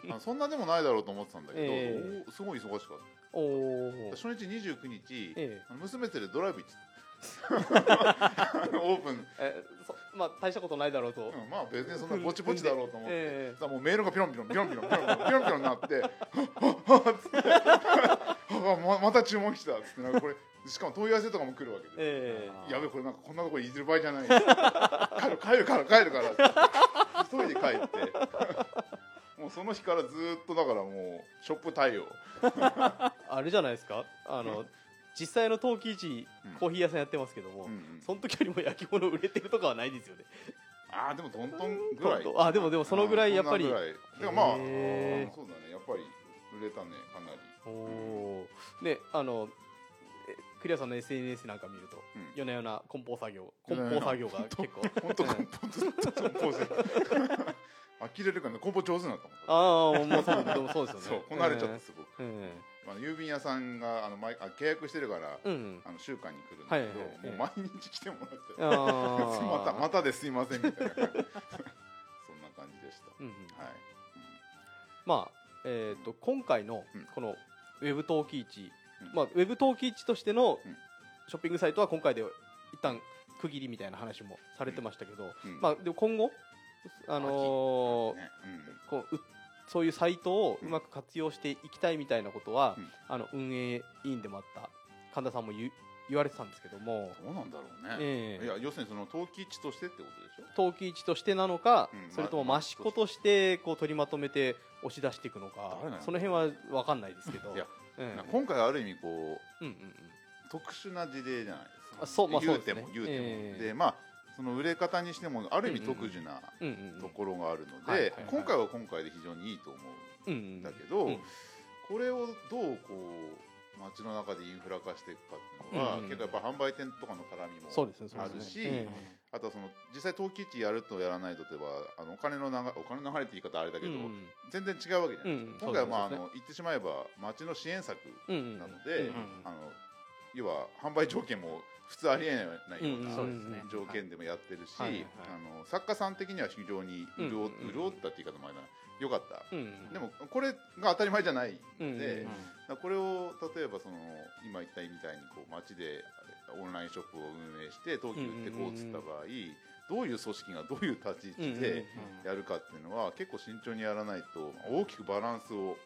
けど そんなでもないだろうと思ってたんだけど、ええ。おすごい忙しかった初日29日、ええ、娘連れドライブ行ってた。オープン。えそまあ大したことないだろうと、うん、まあ別にそんなぼちぼちだろうと思って、ええ、もうメールがピロンピロンピロンピロンピロンピロンになって「また注文来た」っつって。なんかこれしかも問い合わせとかも来るわけで「え、やべこれなんかこんなところいじる場合じゃない。帰る帰るから帰るから」一人で帰って。もうその日からずっとだからもうショップ対応。え あれじゃないですか？あの実際の陶器市うん。コーヒー屋さんやってますけどもうんうん。その時よりも焼き物売れてるとかはないですよね。ああでもトントンぐらい。あでもでもそのぐらいやっぱり。でもまあそうだね。やっぱり売れたねかなり。おおー。ねあのえクリアさんの SNS なんか見ると、うん。夜な夜な梱包作業梱包作業が結構。本当梱包ずっと梱包して呆れるからね梱包上手になったもんああもうそうでもそうですよね。そうこなれちゃったすごく、えあの郵便屋さんがあの毎あ契約してるから、えうん。あの週間に来るんだけど、はいはいはい。もう毎日来てもらって またまたですいませんみたいな そんな感じでした、うんうん。はい、まあえっ、と今回のうん。このウェブ陶器市、うん。まあウェブ陶器市としてのうん。ショッピングサイトは今回で一旦区切りみたいな話もされてましたけど、うん。まあでも今後あのーね。こううそういうサイトをうまく活用していきたいみたいなことは、うん。あの運営委員でもあった神田さんも言う言われてたんですけども、うん、どうなんだろうね、ええ。いや要するにその陶器市としてってことでしょ？陶器市としてなのか、うんそれともまあ益子としてこう取りまとめて押し出していくのかその辺は分かんないですけど。いやええ。な今回ある意味こううんうんうん。特殊な事例じゃないですか。あそうまあ言うそうですね。ても言うても、ええ。でまあその売れ方にしてもある意味特殊なところがあるので今回は今回で非常にいいと思うんだけど、うん。これをどうこう街の中でインフラ化していくかっていうのは、結構やっぱ販売店とかの絡みもあるし、あとはその実際陶器市やるとやらないと例えばあのお金の流れお金の流れって言い方あれだけど、全然違うわけじゃないですか、うん今回はまあ、あの言ってしまえば町の支援策なので、うん。あの要は販売条件も普通ありえないような、条件でもやってるし、あの作家さん的には非常に潤,、ったって言い方もあれだなよかった、うん。でもこれが当たり前じゃないので、うんだからこれを例えばその今言ったみたいにこう街でオンラインショップを運営して陶器売ってこうっつった場合、どういう組織がどういう立ち位置でやるかっていうのは結構慎重にやらないと大きくバランスを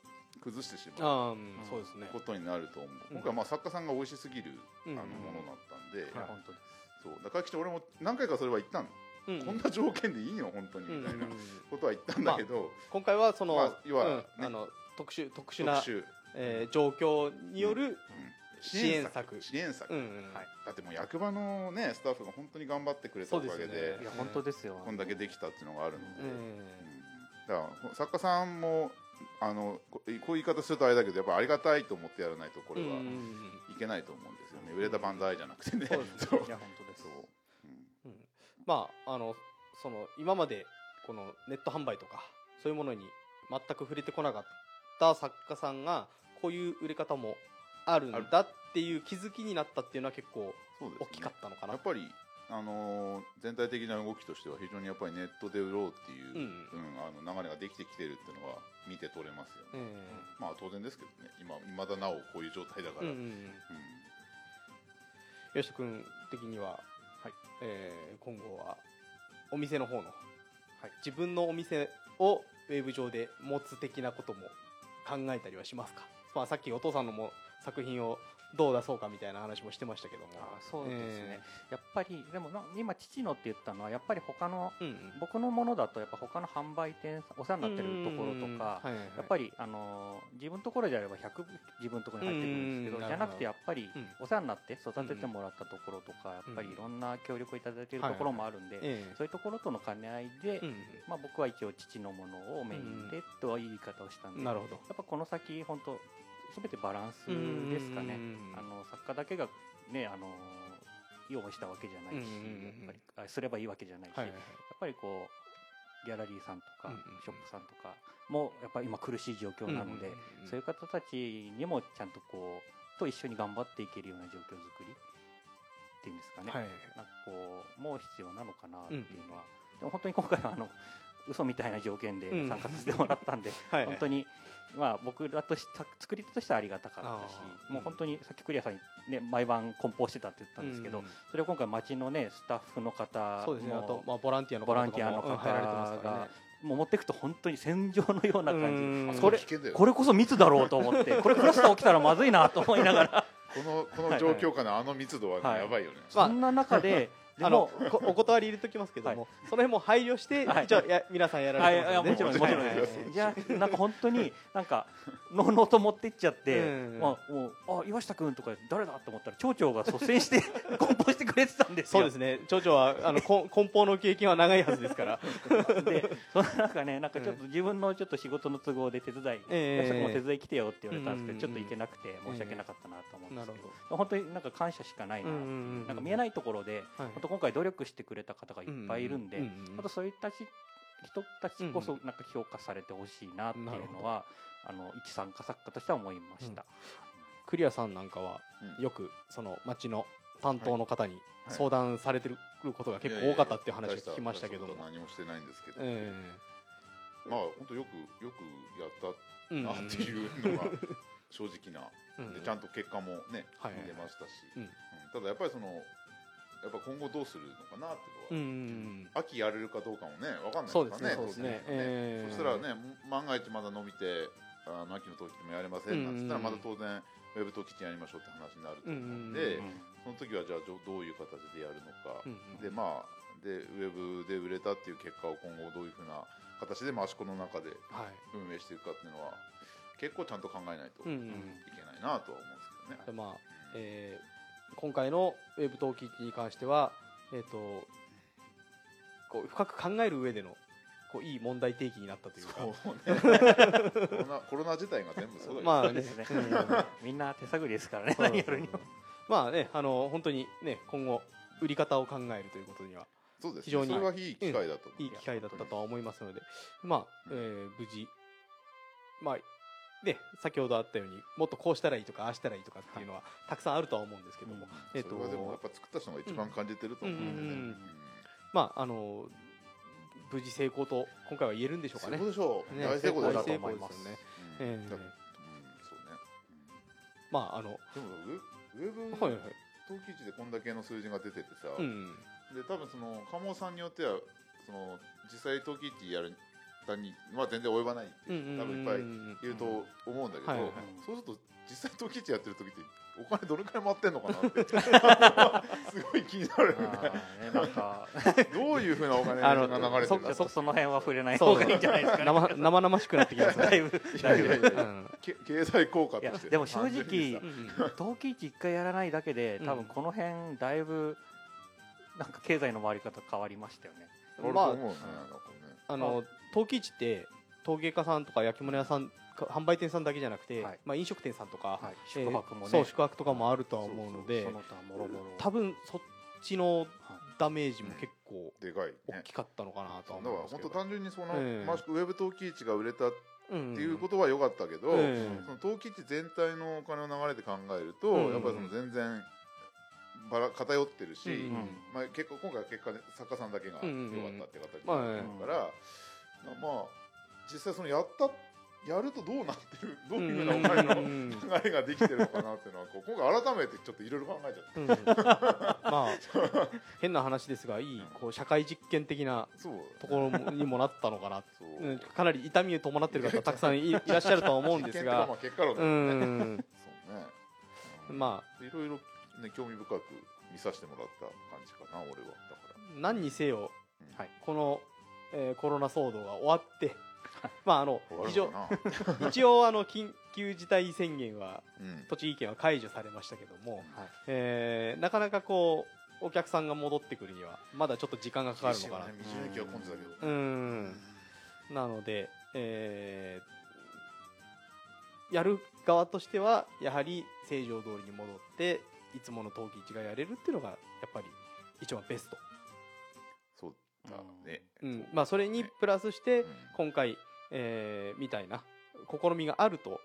崩してしまうああうん。そうですね。ことになると思う、うん。今回はまあ作家さんが美味しすぎるあうん。のものだったんで、い。や本当ですそう。だから来て俺も何回かそれは言ったの、うんこんな条件でいいの？本当に。うんみたいなことは言ったんだけど、今回はそのまあ要はうんね。あの特殊特殊特な殊。えー状況による支援策。支援策、うんうんはい。だってもう役場のねスタッフが本当に頑張ってくれたおかげで。いや本当ですよ。こんだけできたっていうのがあるので、うん。うん。だから作家さんもあのここういう言い方するとあれだけどやっぱありがたいと思ってやらないとこれはうんいけないと思うんですよね。売れた万歳じゃなくてね。そうですね。いや本当ですそう。うん。うんまああのその今までこのネット販売とかそういうものに全く触れてこなかった作家さんがこういう売れ方もあるんだっていう気づきになったっていうのは結構大きかったのかな。やっぱりあのー全体的な動きとしては非常にやっぱりネットで売ろうっていう、ううんんあの流れができてきてるっていうのは見て取れますよね、えまあ当然ですけどね。今未だなおこういう状態だから、えうんうんうん。うん。君的には、はい。えー今後はお店の方の、はい、自分のお店をウェブ上で持つ的なことも考えたりはしますか、まあ、さっきお父さんのも作品をどう出そうかみたいな話もしてましたけども。あそうですね、やっぱりでもな今父のって言ったのはやっぱり他のえーうんうん。僕のものだとやっぱ他の販売店お世話になってるところとかはいはいはい。やっぱり、あのー自分のところであれば100自分のところに入ってくるんですけうんどじゃなくてやっぱりうん。お世話になって育ててもらったところとかやっぱりいろんな協力をいただいているところもあるんでええそういうところとの兼ね合いで、うんまあ、僕は一応父のものをメインでという言い方をしたんで、ほど。ぱこの先本当全てバランスですかね。うんあの作家だけがねあのいい思いしたわけじゃないし、うんやっぱりあすればいいわけじゃないし、はいはいはい。やっぱりこうギャラリーさんとか、うんうんショップさんとかもやっぱり今苦しい状況なので、うんうんうんそういう方たちにもちゃんとこうと一緒に頑張っていけるような状況づくりっていうんですかね、はいなんかこうもう必要なのかなっていうのは、でも本当に今回はあの嘘みたいな条件で参加させてもらったんで、はいはい。本当に、まあ、僕らとした作り手としてはありがたかったしあー。もう本当にさっきクリアさんに、ね、毎晩梱包してたって言ったんですけど、うん。それを今回町のねスタッフの方そうですね。あとも、まあ、ボランティアのボランティアの方とかもうん入られてますからね。がもう持っていくと本当に戦場のようなうん。感じあこれこれこそ密だろうと思って これクラスター起きたらまずいなと思いながら。このこの状況下のあの密度はね、はい。やばいよね、まあそんな中でで あのお断り入れときますけども、はい。その辺も配慮して、はい。一応や皆さんやらはい、れてますよね。もちろんもちろん。じゃあなんか本当になんかのうのうと持ってっちゃって、うん。まあもうあ岩下君とか誰だと思ったら町長が率先して 梱包してくれてたんですよ。そうですね。町長はあのこ梱包の経験は長いはずですから。でその中ねなんかちょっと自分のちょっと仕事の都合で手伝い、ええ岩下君も手伝い来てよって言われたんですけど、うん。ちょっと行けなくて申し訳なかったなと思うんですけなるほど、本当になんか感謝しかないなっなんか見えないところで、はい。本当今回努力してくれた方がいっぱいいるんで、うんうんうんまたそういったち人たちこそなんか評価されてほしいなっていうのは、あの一参加作家としては思いました。クリアさんなんかはうん。よくその町の担当の方にはい。相談されてることが結構多かったっていう話を聞きましたけども。何もしてないんですけど、えまあ本当よくよくやったなっていうのが正直な、うん。でちゃんと結果もね、出ましたし、ただやっぱりそのやっぱ今後どうするのかなってういうのは、ん秋やれるかどうかもね分かんないですねからねそうですね。ええそしたらね万が一まだ伸びてあの秋の冬季もやれませんなんつったらうんまた当然ウェブ冬季やりましょうって話になると思うんうんで、うん。その時はじゃあどどういう形でやるのか、うんうんでまあでウェブで売れたっていう結果を今後どういうふうな形で益子の中ではい。運営していくかっていうのは結構ちゃんと考えないというんうん。けないなとは思うんですけどね。でまあえー今回のウェブ登記に関しては、えー、とこう深く考える上でのこういい問題提起になったというか。そうね。コロナ コロナ自体が全部そうだよ、まあね。みんな手探りですからね何やるにも。まあねあの本当にね今後売り方を考えるということにはそうですね。非常にそれはいい機会だと思う、いい機会だったとは思いますので。まあ、えー無事。まあね先ほどあったようにもっとこうしたらいいとかああしたらいいとかっていうのはたくさんあるとは思うんですけども、うん。えっとそれはでもやっぱ作った人が一番感じてると思うんでね、まああの無事成功と今回は言えるんでしょうかね。そうでしょう、ね大成功だと思います。ね。うん。ええ。そうね、まああのうんでもウェウェブはいはい。登記値でこんだけの数字が出ててさ、うん。で多分その鴨さんによってはその実際登記値やる方には全然及ばないって多分いっぱいいると思うんだけど、そうすると実際登記値やってる時ってお金どれくらい回ってんのかなって すごい気になるよね。ねなんか。どういうふうなお金あのが流れてるんだそその辺は触れない方がいいんじゃないですかね。生生々しくなってきますね。だいぶ経済効果として。でも正直単純にさ。うん登記値一回やらないだけでうん。多分この辺だいぶなんか経済の回り方変わりましたよね。まああの登記値って陶芸家さんとか焼き物屋さんか販売店さんだけじゃなくて、はい。まあ、飲食店さんとか、はい。えー宿泊もね。そう宿泊とかもあるとは思うのでその他もろもろ。多分そっちのはい。ダメージも結構でかい大ねきかったのかなとはだから本当思いますけど、単純にその、ええ。マシコウェブ陶器市が売れたっうんていうことは良かったけど、ええその陶器市全体のお金の流れで考えると、うんやっぱりその全然ばら偏ってるし、うんまあ、結構今回は結果で作家さんだけが良かったって形にまあなるから、まあ実際そのやったやるとどうなってる どういうふうなお金のうん。流れができてるのかなっていうのはこう今回改めてちょっといろいろ考えちゃって。うん まあ変な話ですがいいこう社会実験的なところにもなったのかな、かなり痛みを伴ってる方たくさんいいらっしゃるとは思うんです実験っていうかまがあ結果論うだよね、んそうね、うん。まいろいろね興味深く見させてもらった感じかな俺は。だから。あ何にせよ、うん。はいこの、えーコロナ騒動が終わって まああの非常 一応あの緊急事態宣言はうん。栃木県は解除されましたけども、はい。えーなかなかこうお客さんが戻ってくるにはまだちょっと時間がかかるのかな。道のうん。なので、えーやる側としてはやはり正常通りに戻っていつもの陶器市がやれるっていうのがやっぱり一番ベスト、そうだねう。んまあ、それにプラスしてうん。今回、えーみたいな試みがあると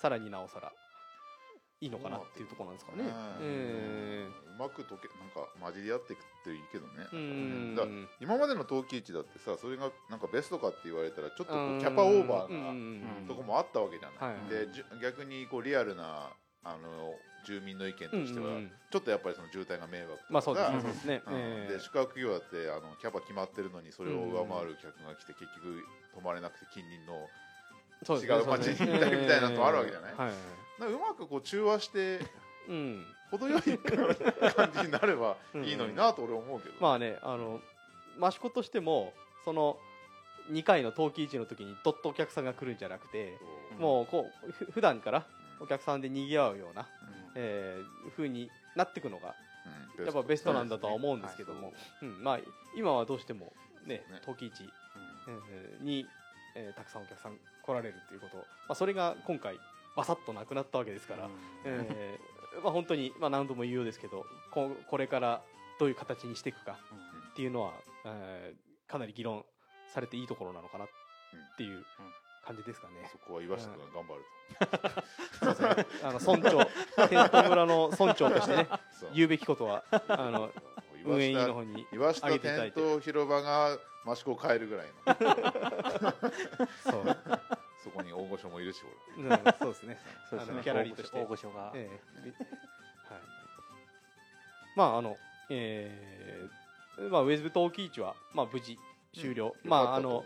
さらになおさらいいのかなっていうところなんですかね。えうまく溶けなんか混じり合っていくっていいけどね。だから今までの陶器市だってさそれがなんかベストかって言われたらちょっとキャパオーバーうん。なうん。とこもあったわけじゃない、はいで逆にこうリアルなあの住民の意見としては、ちょっとやっぱりその渋滞が迷惑とかまあそうですね。で宿泊業だってあのキャパ決まってるのにそれを上回る客が来て結局泊まれなくて近隣の違う街に行ったりみたいなのもあるわけじゃない？うまくこう中和してうん。程よい感じになればいいのになと俺思うけど、まあねあの益子としてもその2回の陶器市の時にどっとお客さんが来るんじゃなくて、もうこうふ普段からうんお客さんで賑わうような、うん。えー、風になっていくのがうんやっぱベストなんだとは思うんですけども、うん、まあ今はどうしてもねね。陶器市、えーに、えーたくさんお客さん来られるっていうこと、まあ、それが今回バサッとなくなったわけですから、えーまあ、本当に、まあ、何度も言うようですけどここれからどういう形にしていくかっていうのは、えーかなり議論されていいところなのかなっていう感じですかね。そこは岩下君が頑張ると、あの村長テント村の村長としてね そう。言うべきことはあの運営委員の方に岩下上げていただいてテント広場が益子を変えるぐらいの。そう、そこに大御所もいるしうんそうですね。そうですね。あのギャラリーとして。大御所が。ええ。はい、まああのえーまあ、ウェズブ陶器市は、まあ、無事終了、俺まああの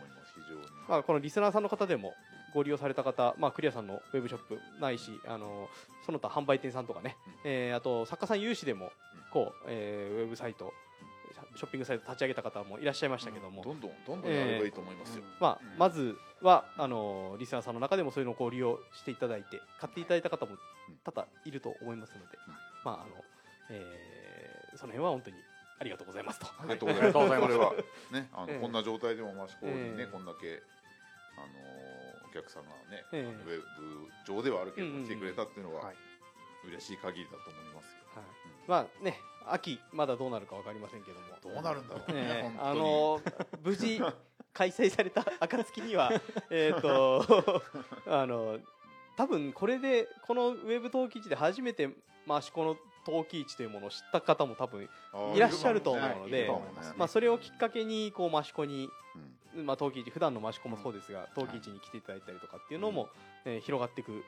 常に。まあ、このリスナーさんの方でもご利用された方、まあ、クリアさんのウェブショップないしあのその他販売店さんとかね、うん。えーあと作家さん有志でもうん。こう、えーウェブサイトショッピングサイト立ち上げた方もいらっしゃいましたけども、どんどんどんどんやればいいと思いますよ、まあうん。まずはあのリスナーさんの中でもそういうのを利用していただいて買っていただいた方も多々いると思いますので、うん。まああのえーその辺は本当にありがとうございますと。ありがとうございます。はいこれはね、あの、ええ。こんな状態でも益子にね、ええ。こんだけあのーお客さんがね、ウェブ上ではあるけど、来てくれたっていうのははい。嬉しい限りだと思いますよ。はい。まあね秋まだどうなるかわかりませんけども。どうなるんだろう。ね、ええ本当に。あの無事開催された暁には えっとあの多分これでこのウェブ陶器市で初めて益子の陶器市というものを知った方も多分、いらっしゃると思うのでまあ、それをきっかけにこう益子に、うん。まあ、陶器市普段の益子もそうですが陶器市に来ていただいたりとかっていうのも、えー広がっていくうん。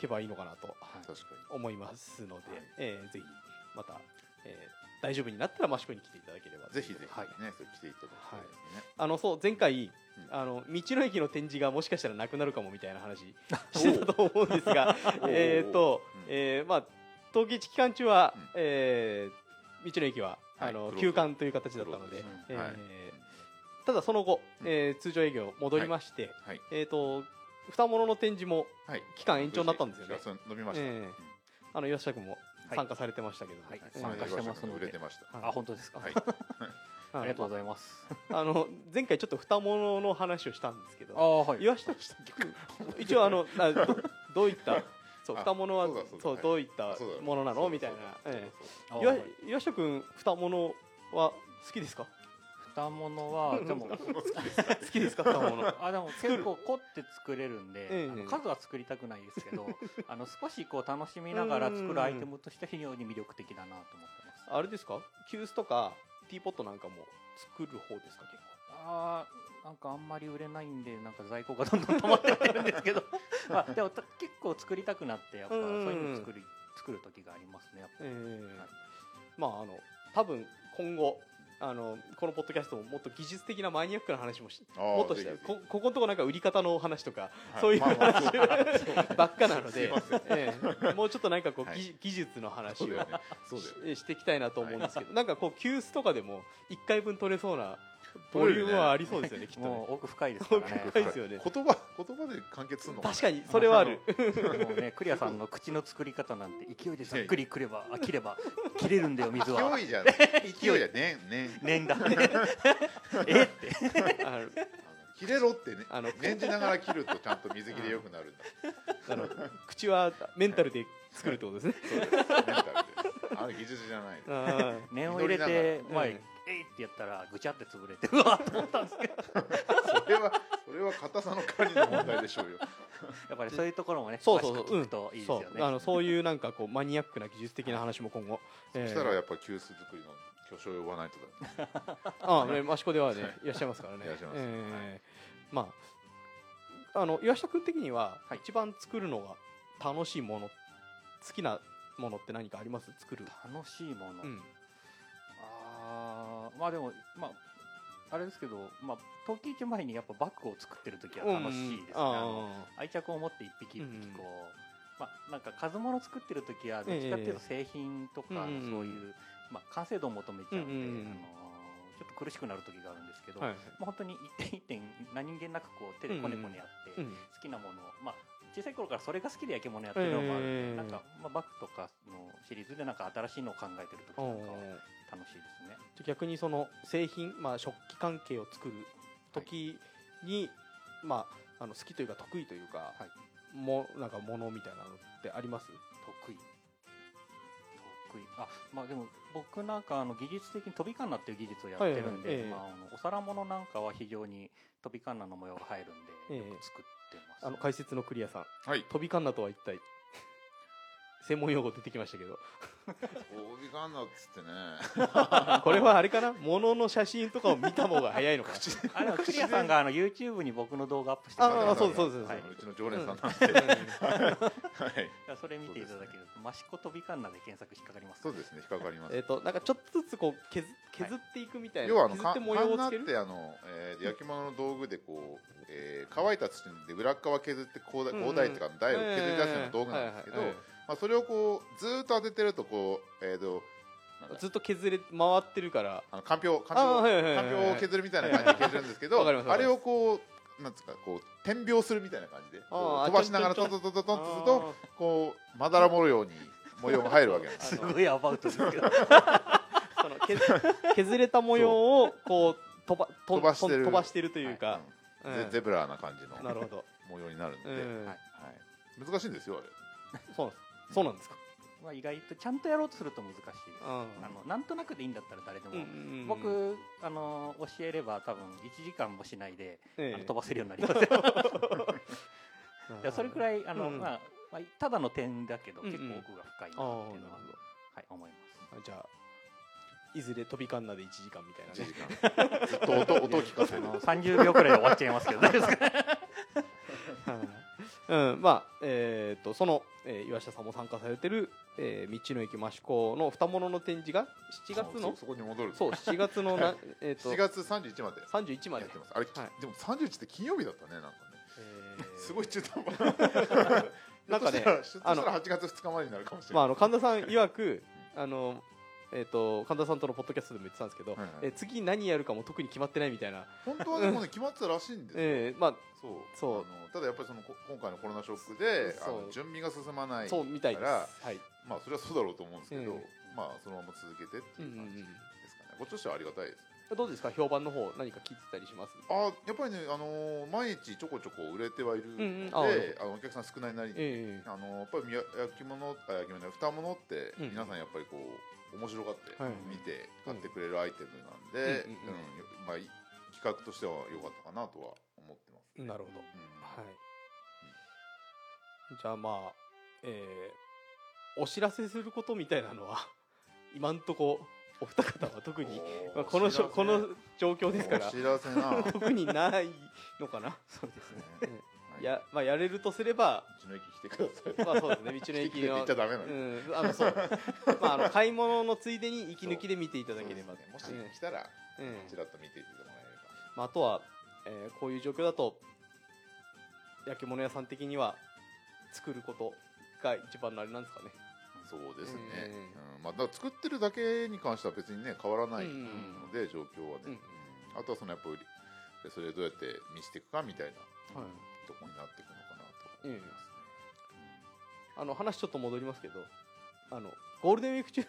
けばいいのかなと思いますので、はい。えーぜひまた、えー大丈夫になったら益子に来ていただければ。に。ぜひぜひね、はい。それ来ていただきたいですね。あのそう前回、うん。あの道の駅の展示がもしかしたらなくなるかもみたいな話 してたと思うんですがえっと、うんえーまあ陶器市期間中は、うん。えー道の駅は、はい。あの休館という形だったので、クローズうんえーはい。ただその後、うん。えー通常営業戻りまして、はい。えっ、と二物の展示もはい。期間延長になったんですよね。伸びました。ええうん。あの岩下君もはい。参加されてましたけど、はい。えー。参加してますので売れてました。はいあ本当ですか？はい。ありがとうございます。あの前回ちょっと二物の話をしたんですけどあは岩下一応あのどういったそうあ二物はそうどういったものなの？みたいな。そうだえそうえ岩岩下君二物は好きですか？蓋物は でも好きですか？二物。あでも結構凝って作れるんで、数は作りたくないですけど あの少しこう楽しみながら作るアイテムとして非常に魅力的だなと思ってます。あれですか？急須とかティーポットなんかも作る方ですか？結構あーなんかあんまり売れないんでなんか在庫がどんどん溜まってってるんですけど。まあでもた結構作りたくなってやっぱそううんいうの作り作る時がありますねやっぱ。ええ。はい。まああの多分今後あのこのポッドキャストももっと技術的なマニアックな話もしもっとしたぜひぜひ。こここのとこなんか売り方の話とか、はい。そういうまあまあ話ばっかなので、ええ。もうちょっとなんかこう、はい。技技術の話をね。ね。ししていきたいなと思うんですけど、なんかこう急須とかでも1回分取れそうなボリュームはありそうですよねきっとね。もう奥深いですからね。奥深いですよね。言葉言葉で完結するの？確かにそれはある。もうねクリアさんの口の作り方なんて勢いでざっくりくれば あ切れば切れるんだよ水は。勢いじゃ 勢いじゃねね念 だえって。あの切れろってね。あの念じながら切るとちゃんと水切れ良くなるんだ。あの口はメンタルで作るってことですね。そうです。メンタルで。あれ技術じゃない。あ念を入れて前えいってやったらぐちゃって潰れてうわーと思ったんですけど。それはそれは硬さの管理の問題でしょうよ。やっぱりそういうところもねそうそうそう聞くといいですよね、そう。あのそういうなんかこうマニアックな技術的な話も今後、え ーそしたらやっぱ急須作りの巨匠呼ばないとだ。ああ、ね、益子ではねいらっしゃいますからね。いらっしゃいます。えーまああの岩下君的には、はい。一番作るのが楽しいもの好きなものって何かあります？作る、楽しいもの、うん、まあでもまああれですけどまあ陶器市前にやっぱバッグを作ってる時は楽しいですね、あのあ愛着を持って一匹一匹うんこう、まあなんか数物作ってる時はどっちかっていうと製品とかええそういう、まあ、完成度を求めちゃうんで、うんうんうん。あのちょっと苦しくなる時があるんですけど、ーはい。まあ、本当に一点一点何気なくこう手でこねこねやって、うん好きなものを、まあ、小さい頃からそれが好きで焼き物やってるのもあるんで、ええ。なんか、まあ、バッグとかのシリーズでなんか新しいのを考えてる時なんかは楽しいですね。じゃあ逆にその製品、まあ、食器関係を作る時に、まあ、あの好きというか得意というか、はい。もなんかものみたいなのってあります？得意。得意。あまあでも僕なんかあの技術的に飛びカンナっていう技術をやってるんで、まあ、あのお皿物なんかは非常に飛びカンナの模様が入るんで、ええ。よく作ってます。あの解説のクリアさん。はい。飛びカンナとは一体？専門用語出てきましたけど。飛びかんなっつってね。これはあれかな？物の写真とかを見た方が早いのか。あでもクリアさんがあの YouTube に僕の動画アップしてああそうですそうですはい。うちの常連さんなんで、はい、それ見ていただけると「益子飛びカンナ」で検索引っかかります。そうですね引っかかります。えっとなんかちょっとずつこう削削っていくみたいな、要はあのか削って模様をつける？カンナってあの、えー焼き物の道具でこう、えー乾いた土で裏っ側削って鋼台ていうか台を削り出すような道具なんですけど、はいはいまあ、それをこうずーっと当ててるとこうえっ、とずっと削れ回ってるから。あのかんぴょうかんぴあょうはいはいを削るみたいな感じで削るんですけどあれをこうなんつうかこう点描するみたいな感じで飛ばしながらトントントントンとするとこうまだら模様に模様が入るわけなんです すごいアバウトですけど。その削削れた模様をこう飛ばと飛ばしてる飛ばしてるというか、うん。うん。ゼゼブラーな感じのなるほど、模様になるんで、うん。はい、難しいんですよあれ。そうなんですそうなんですか、まあ意外とちゃんとやろうとすると難しいです。うん。あのなんとなくでいいんだったら誰でも、うんうんうん僕あの教えれば多分1時間もしないで、ええ。あの飛ばせるようになりますよ。いやそれくらいあの、うん。まあまあ、ただの点だけど、うんうん。結構奥が深いなっていうのは、はい、思います。じゃあいずれ飛びカンナで1時間みたいな1ね時間。ずっと音音を聞かせる。あの30秒くらいで終わっちゃいますけど大丈夫ですか？はいうん、まあえー、とその、えー岩下さんも参加されてる、えー道の駅益子の二物の展示が7月のそそこに戻るそう7月のな、えー、と7月31まで。31まで。やってます。あれ、はい。でも31って金曜日だったねなんかね。えー。すごい中途半端。なんかねあのひょっとしたら8月2日までになるかもしれまあ、ない、あの神田さん曰くあの、えー、と神田さんとのポッドキャストでも言ってたんですけど、はいはい。えー次何やるかも特に決まってないみたいな、本当はでもね 決まってたらしいんですよ、えーまあ、そう。そう。あのただやっぱりそのこ今回のコロナショックであの準備が進まないそうみたいではい。まあそれはそうだろうと思うんですけど、うん。まあそのまま続けてっていう感じですかね、こっちとしてはありがたいですどうですか？評判の方何か聞いてたりします？あやっぱりね、あのー毎日ちょこちょこ売れてはいるので、うんうん。ああのお客さん少ないなりに、ええあのやっぱりみや焼き物あ焼き物蓋物ってうん。皆さんやっぱりこう面白がってはい。見て買ってくれるアイテムなんで、うん。まあい企画としては良かったかなとは思ってます。なるほど。うん。はい。じゃあまあえーお知らせすることみたいなのは 今んとこお二方は特に、まあ、このこの状況ですからお知らせな。特にないのかな。そうですね。はいや,、まあ、やれるとすれば道の駅来てください。まあそうですね道の駅の 来てっちゃダメなの。うん、あのそう、まあ、あの買い物のついでに息抜きで見ていただければ。ね。もしうん来たらうん。ちらっと見ていっても。らえれば。まあ、あとは、えーこういう状況だと焼き物屋さん的には作ることが一番のあれなんですかね。そうですね、うん。うん。まあ、だ作ってるだけに関しては別にね変わらないうん。ので、状況はね、うん。うん。あとはそのやっぱりそれをどうやって見せていくかみたいな。はいとこになっていくのかなと思いますね、あの話ちょっと戻りますけどあのゴールデンウィーク中、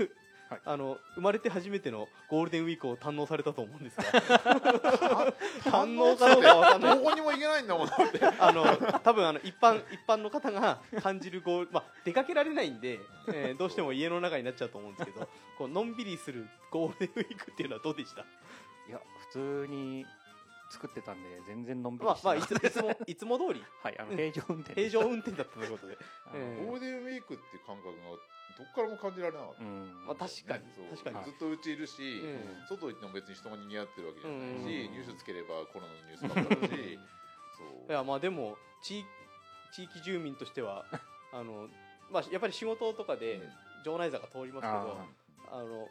はい。あの生まれて初めてのゴールデンウィークを堪能されたと思うんですが。堪 堪能かどうかわかんない。どこにも行けないんだもんだって。あの多分あの一般一般の方が感じるゴール、まあ、出かけられないんで、えーどうしても家の中になっちゃうと思うんですけどこうのんびりするゴールデンウィークっていうのはどうでした？いや普通に作ってたんで全然のんびまあ、りしてなまあ、いつ いつもいつも通り。はいあの平常運転。平常運転だったということで、ええゴールデンウィークっていう感覚がどっからも感じられなかった、うん。まあ、確かに。そう。確かに、ずっとうちいるし、うん。外行っても別に人が賑わってるわけじゃないし、うん。ニュースつければコロナのニュースばっかりだし。そう。いやまあでも地地域住民としてはあの、まあ、やっぱり仕事とかでうん。城内坂通りますけどああの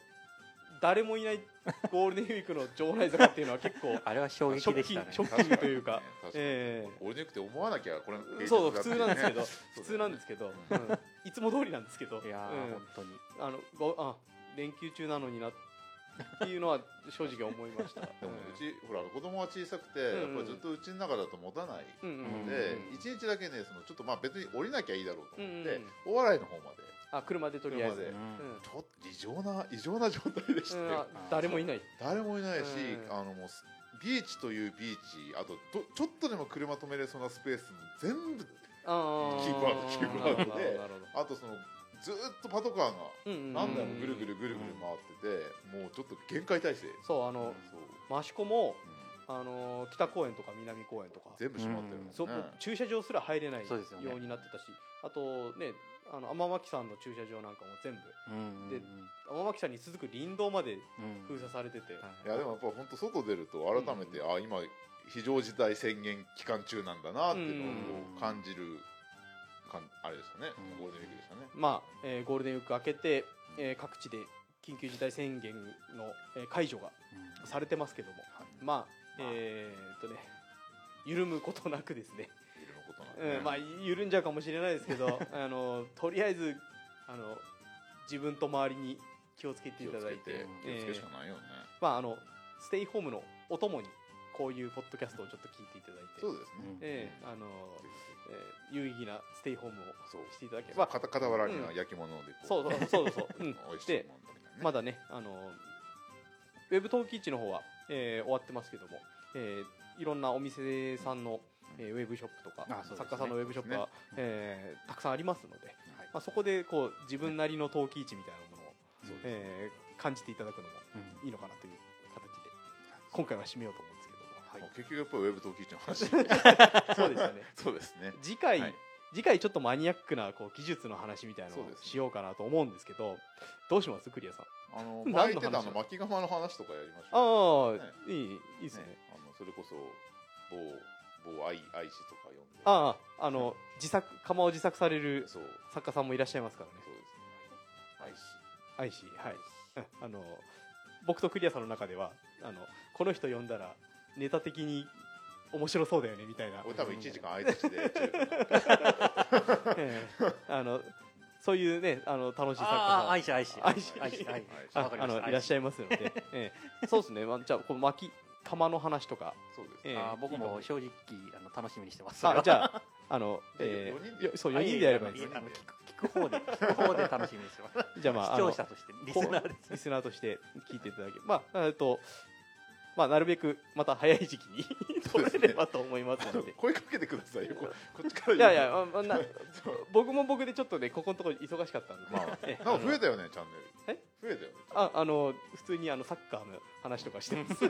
誰もいないゴールデンウィークの城内坂っていうのは結構あれは衝撃でしたね。ショッキングというか。確かに。ええ。ゴールデンウィークって思わなきゃこれそう 普通なんですけど。そう普通なんですけど、ううん。いつも通りなんですけど。いやー、うん。本当に。あのごあ連休中なのになっていうのは正直思いました。でもうちほら子供は小さくて、うんやっぱりずっとうちの中だと持たないうんうんのでうん。一、日だけねそのちょっとまあ別に降りなきゃいいだろうと思って、うん。お笑いの方まであ車でとりあえず、うんうん。ちょっと異常な異常な状態でして、うん。あ誰もいない。誰もいないし、うん。あのもうすビーチというビーチあとどちょっとでも車止めれそうなスペースも全部キー。プアウトキープアウトであとそのずーっとパトカーが何台もぐるぐるぐるぐる回ってて、もうちょっと限界態勢。そうあの益子もうん。あの北公園とか南公園とか。全部閉まってるね、そう駐車場すら入れないようになってたしあとねあの天巻さんの駐車場なんかも全部。うんで天巻さんに続く林道までうん。封鎖されてて、いやでもやっぱ本当外出ると改めて、あ今非常事態宣言期間中なんだなっていうのを感じるかんあれですよね、うん。ゴールデンウィークでしたね。まあ、えーゴールデンウィーク明けて、えー各地で緊急事態宣言の、えー解除がうん。されてますけども、まあ。えーっとね緩むことなくですね、うん、まあ緩んじゃうかもしれないですけど あのとりあえずあの自分と周りに気をつけていただいて気をつけしかないよね、まああのステイホームのお供にこういうポッドキャストをちょっと聞いていただいて。そうですね、うん。ええあのえー有意義なステイホームをしていただければ、傍らには焼き物でそうそうそうそう、うん、美味しいでもんみたいなねまだねあのウェブ陶器市の方は、えー終わってますけども、えーいろんなお店さんの、えーウェブショップとか、ね。作家さんのウェブショップが、えーたくさんありますので、はい。まあ、そこでこう自分なりの陶器市みたいなものを、そうですえー感じていただくのもうん。いいのかなという形で今回は締めようと思うんですけども、まあ結局やっぱりウェブ陶器市の話。そうですよね。そうですね。次回、はい。次回ちょっとマニアックなこう技術の話みたいなのをしようかなと思うんですけどどうしますクリアさん？あの巻いてたの巻き釜の話とかやりましょう。ああ、ね。いいいいですね。ね。あのそれこそ某某愛愛師とか呼んで。あああの自作釜を自作されるそう。作家さんもいらっしゃいますからね。そうですね。愛師愛しはい。うんあの僕とクリアさんの中ではあのこの人呼んだらネタ的に面白そうだよねみたいな、俺多分1時間相槌でやっちゃう ええ。あのそういうねあの楽しい作家ああさん愛し愛し愛し愛し愛あわかりましのいらっしゃいますので、ええ。そうですね、まあ、じゃあこの巻き釜の話とか。そうです。ええ。あー僕も正直あの楽しみにしてます。あはじゃあ あの、えーよそうあ4人でやればいいいです。あの聞く聞く方で聞く方で楽しみにしてます。じゃあまああの視聴者としてリスナーです。リスナーとして聞いていただけまあえっとまあ、なるべくまた早い時期に 取れればと思いますので。声かけてくださいよ。ここっちからいやいや、まあな 僕も僕でちょっとね、ここのところ忙しかったんで、まあ ええ。なんか増えたよねチャンネル。え？増えたよね。ああの普通にあのサッカーの話とかしてます。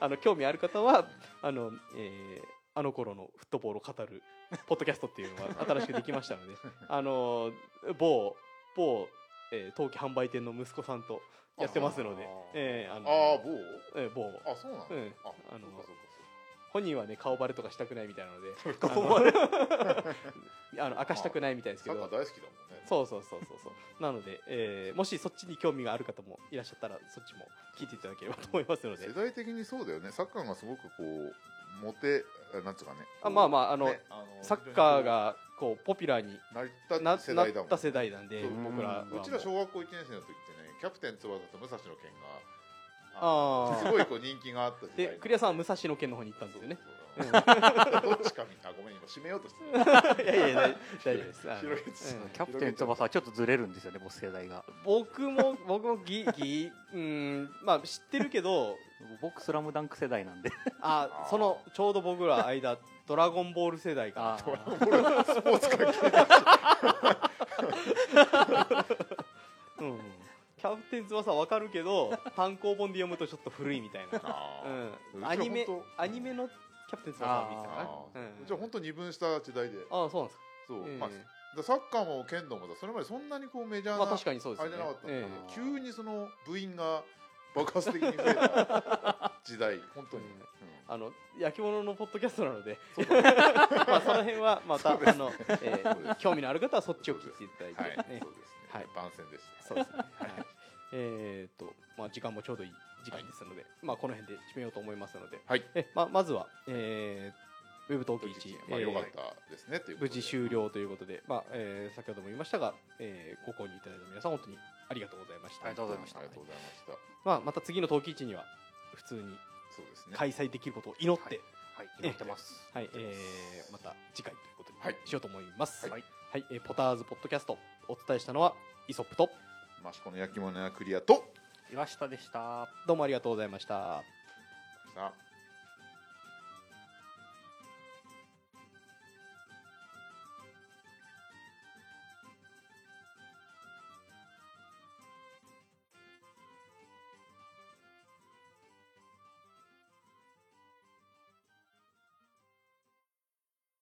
あの興味ある方はあの、えーあの頃のフットボールを語るポッドキャストっていうのが新しくできましたので。あの某某、えー陶器販売店の息子さんとやってますので。あえーあのああ某？えー某。あそうなんだ、うん。ああの本人はね顔バレとかしたくないみたいなので。あのあの明かしたくないみたいですけど。サッカー大好きだもんね。そうそうそうそうそう。なので、えーもしそっちに興味がある方もいらっしゃったらそっちも聞いていただければと思いますので。世代的にそうだよね。サッカーがすごくこうモテあなんつうかね。あまあまああの、ねサッカーがこうポピュラーになった世代だもんなった世代なんで僕らはう。ちら小学校1年生の時ってねキャプテン翼と武蔵の剣があー。すごいこう人気があった時代でクリアさんは武蔵野県の方に行ったんですよね。どっちかみたいなごめん今締めようとしてた いやいや大大丈夫です。キャプテン翼はちょっとずれるんですよね僕世代が。僕も僕もギギうんまあ知ってるけど僕スラムダンク世代なんで。あそのちょうど僕ら間ドラゴンボール世代があー。スポーツ関係 うんキャプテン翼はわかるけど 単行本で読むとちょっと古いみたいな。あー。うん、アニメアニメのキャプテン翼は見てたかなじゃあ本当二分した時代で。ああそうなんですか、そう、ええまあ、だサッカーも剣道もだそれまでそんなにこうメジャーな、まあ確かにそうですあねれじゃなかったんだけど、ええ。急にその部員が爆発的に増えた時代本当に、うん。うん。あの焼き物のポッドキャストなので。そう。まあその辺はまた、そうですあの、えー興味のある方はそっちを聞いていただいて、はい、ね。そうですね、はい。番宣でした。そうですね。はい。えーっと、まあ、時間もちょうどいい時間ですので、まあ、この辺で締めようと思いますので、はい。え、まあ、まずは、えー、ウェブトーク1、まあ、えーよかったですねっていうことで。無事終了ということで、まあ、えー先ほども言いましたが、えーご購入いただいた皆さん、本当にありがとうございました。ありがとうございました。ありがとうございました。まあ、また次の陶器市には、普通に開催できることを祈って、はい。祈ってます。はい、えーまた次回ということにはい。しようと思います。はい。はい、えーポターズポッドキャスト、お伝えしたのは、イソップと、益子の焼き物屋クリアと。岩下でした。どうもありがとうございました。さあ